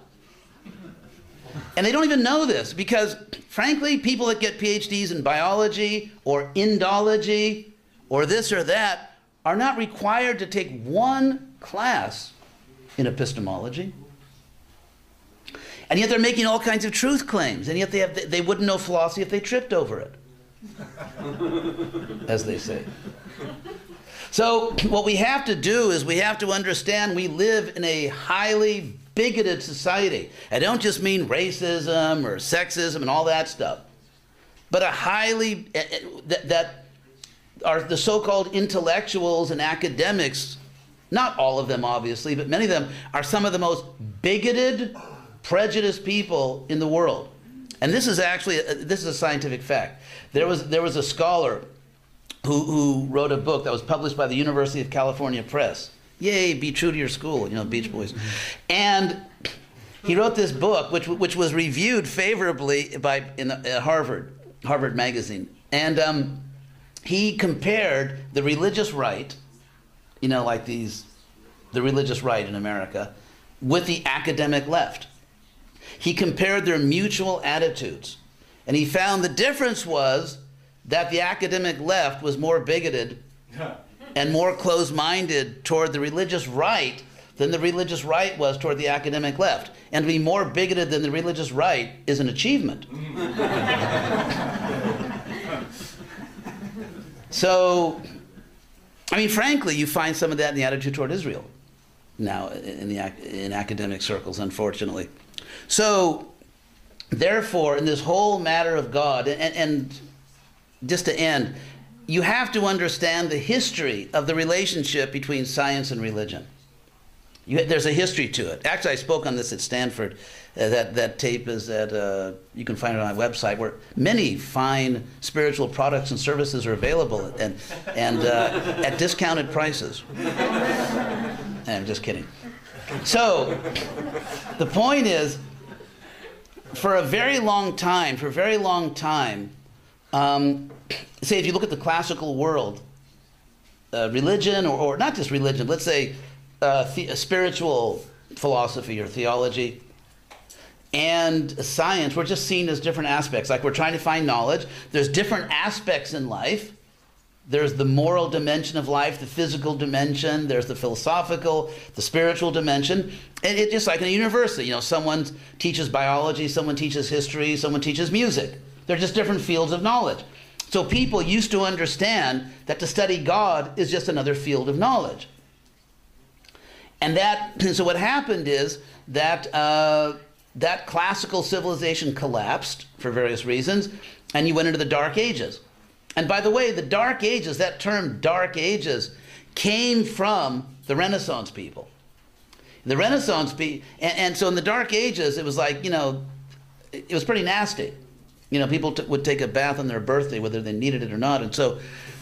And they don't even know this because, frankly, people that get PhDs in biology or Indology or this or that are not required to take one class in epistemology. And yet they're making all kinds of truth claims, and yet they, have, they wouldn't know philosophy if they tripped over it, as they say. So, what we have to do is we have to understand we live in a highly bigoted society. I don't just mean racism or sexism and all that stuff, but a highly, eh, eh, that, that are the so called intellectuals and academics, not all of them obviously, but many of them are some of the most bigoted, prejudiced people in the world. And this is actually, this is a scientific fact. There was, there was a scholar who, who wrote a book that was published by the University of California Press. Yay, be true to your school, you know, Beach Boys. And he wrote this book, which, which was reviewed favorably by in uh, Harvard, Harvard Magazine. And um, he compared the religious right, you know, like these, the religious right in America, with the academic left. He compared their mutual attitudes. And he found the difference was that the academic left was more bigoted and more closed minded toward the religious right than the religious right was toward the academic left. And to be more bigoted than the religious right is an achievement. so, I mean, frankly, you find some of that in the attitude toward Israel now in, the, in academic circles, unfortunately. So, therefore, in this whole matter of God, and, and just to end, you have to understand the history of the relationship between science and religion. You, there's a history to it. Actually, I spoke on this at Stanford. Uh, that, that tape is at, uh, you can find it on my website, where many fine spiritual products and services are available and, and uh, at discounted prices. I'm just kidding. So, the point is, for a very long time, for a very long time, um, say, if you look at the classical world, uh, religion, or, or, not just religion, let's say uh, the, spiritual philosophy or theology, and science we're just seen as different aspects. Like we're trying to find knowledge. There's different aspects in life. There's the moral dimension of life, the physical dimension, there's the philosophical, the spiritual dimension. And it's just like in a university, you know, someone teaches biology, someone teaches history, someone teaches music. They're just different fields of knowledge. So people used to understand that to study God is just another field of knowledge. And that, so what happened is that uh, that classical civilization collapsed for various reasons, and you went into the Dark Ages. And by the way, the Dark Ages, that term Dark Ages, came from the Renaissance people. The Renaissance people, and, and so in the Dark Ages, it was like, you know, it was pretty nasty. You know, people t- would take a bath on their birthday, whether they needed it or not. And so,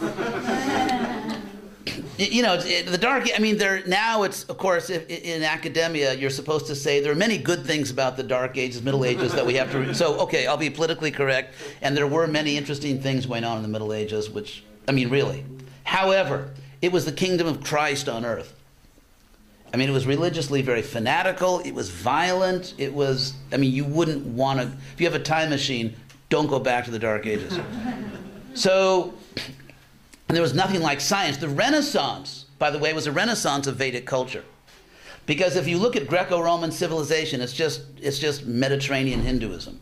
you know, it, the dark. I mean, there now it's of course if, in academia you're supposed to say there are many good things about the Dark Ages, Middle Ages that we have to. So okay, I'll be politically correct, and there were many interesting things going on in the Middle Ages, which I mean, really. However, it was the kingdom of Christ on earth. I mean, it was religiously very fanatical. It was violent. It was. I mean, you wouldn't want to. If you have a time machine, don't go back to the Dark Ages. so, there was nothing like science. The Renaissance, by the way, was a renaissance of Vedic culture. Because if you look at Greco-Roman civilization, it's just it's just Mediterranean Hinduism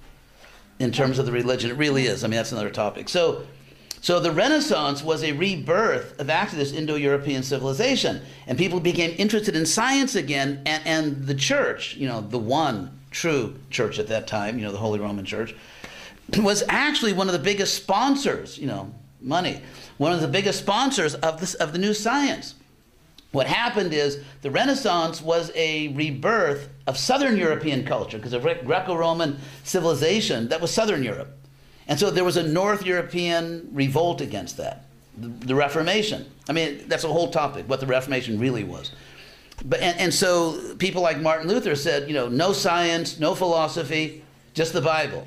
in terms of the religion. It really is. I mean, that's another topic. So, so the Renaissance was a rebirth of actually this Indo-European civilization, and people became interested in science again, and, and the church, you know, the one true church at that time, you know, the Holy Roman Church, was actually one of the biggest sponsors, you know, money, one of the biggest sponsors of this of the new science. What happened is the Renaissance was a rebirth of Southern European culture because of Greco-Roman civilization that was Southern Europe. And so there was a North European revolt against that, the, the Reformation. I mean, that's a whole topic, what the Reformation really was. But, and, and so people like Martin Luther said, you know, no science, no philosophy, just the Bible.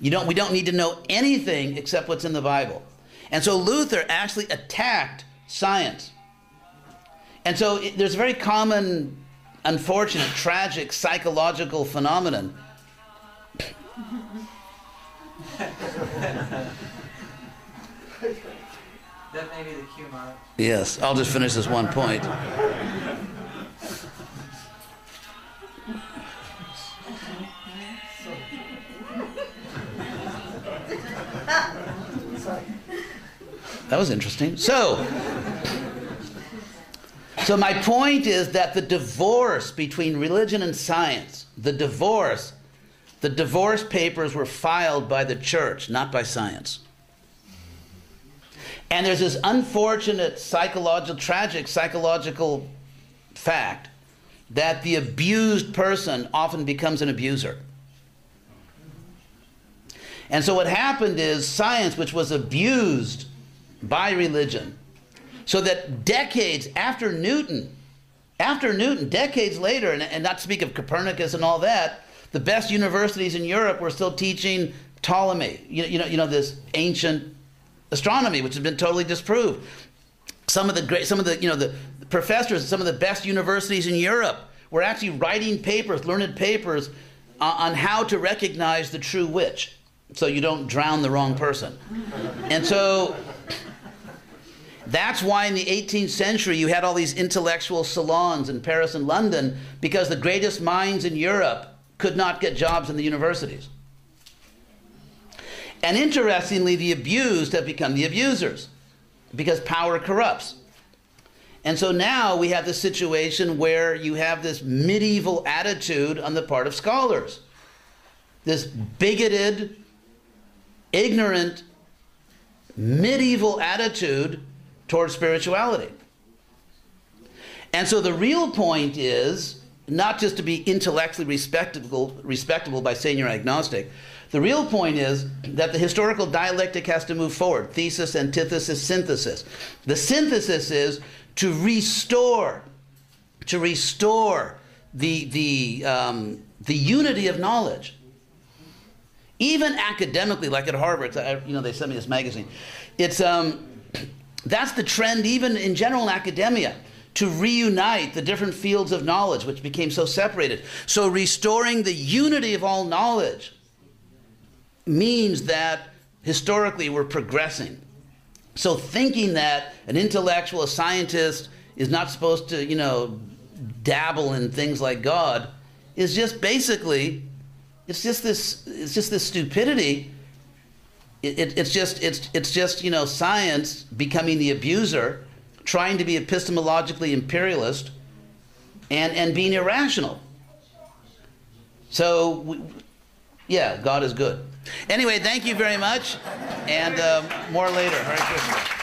You don't, we don't need to know anything except what's in the Bible. And so Luther actually attacked science. And so it, there's a very common, unfortunate, tragic psychological phenomenon. That may be the cue, Mark. Yes, I'll just finish this one point. That was interesting. So, so my point is that the divorce between religion and science, the divorce, the divorce papers were filed by the church, not by science. And there's this unfortunate psychological, tragic psychological fact that the abused person often becomes an abuser. And so what happened is science, which was abused by religion, so that decades after Newton, after Newton, decades later, and, and not to speak of Copernicus and all that, the best universities in Europe were still teaching Ptolemy, you, you know, you know, this ancient astronomy, which has been totally disproved. Some of the great, some of the, you know, the professors at some of the best universities in Europe were actually writing papers, learned papers, uh, on how to recognize the true witch, so you don't drown the wrong person. And so that's why in the 18th century you had all these intellectual salons in Paris and London, because the greatest minds in Europe could not get jobs in the universities. And interestingly, the abused have become the abusers because power corrupts. And so now we have this situation where you have this medieval attitude on the part of scholars. This bigoted, ignorant, medieval attitude towards spirituality. And so the real point is not just to be intellectually respectable, respectable by saying you're agnostic. The real point is that the historical dialectic has to move forward thesis, antithesis, synthesis. The synthesis is to restore, to restore the, the, um, the unity of knowledge. Even academically, like at Harvard, I, you know, they sent me this magazine. It's, um, that's the trend even in general academia to reunite the different fields of knowledge which became so separated. So restoring the unity of all knowledge means that historically we're progressing. So thinking that an intellectual, a scientist is not supposed to, you know, dabble in things like God is just basically it's just this it's just this stupidity. It, it, it's just it's it's just you know science becoming the abuser trying to be epistemologically imperialist and and being irrational. So we, yeah god is good. Anyway thank you very much and um, more later. Hare Krishna.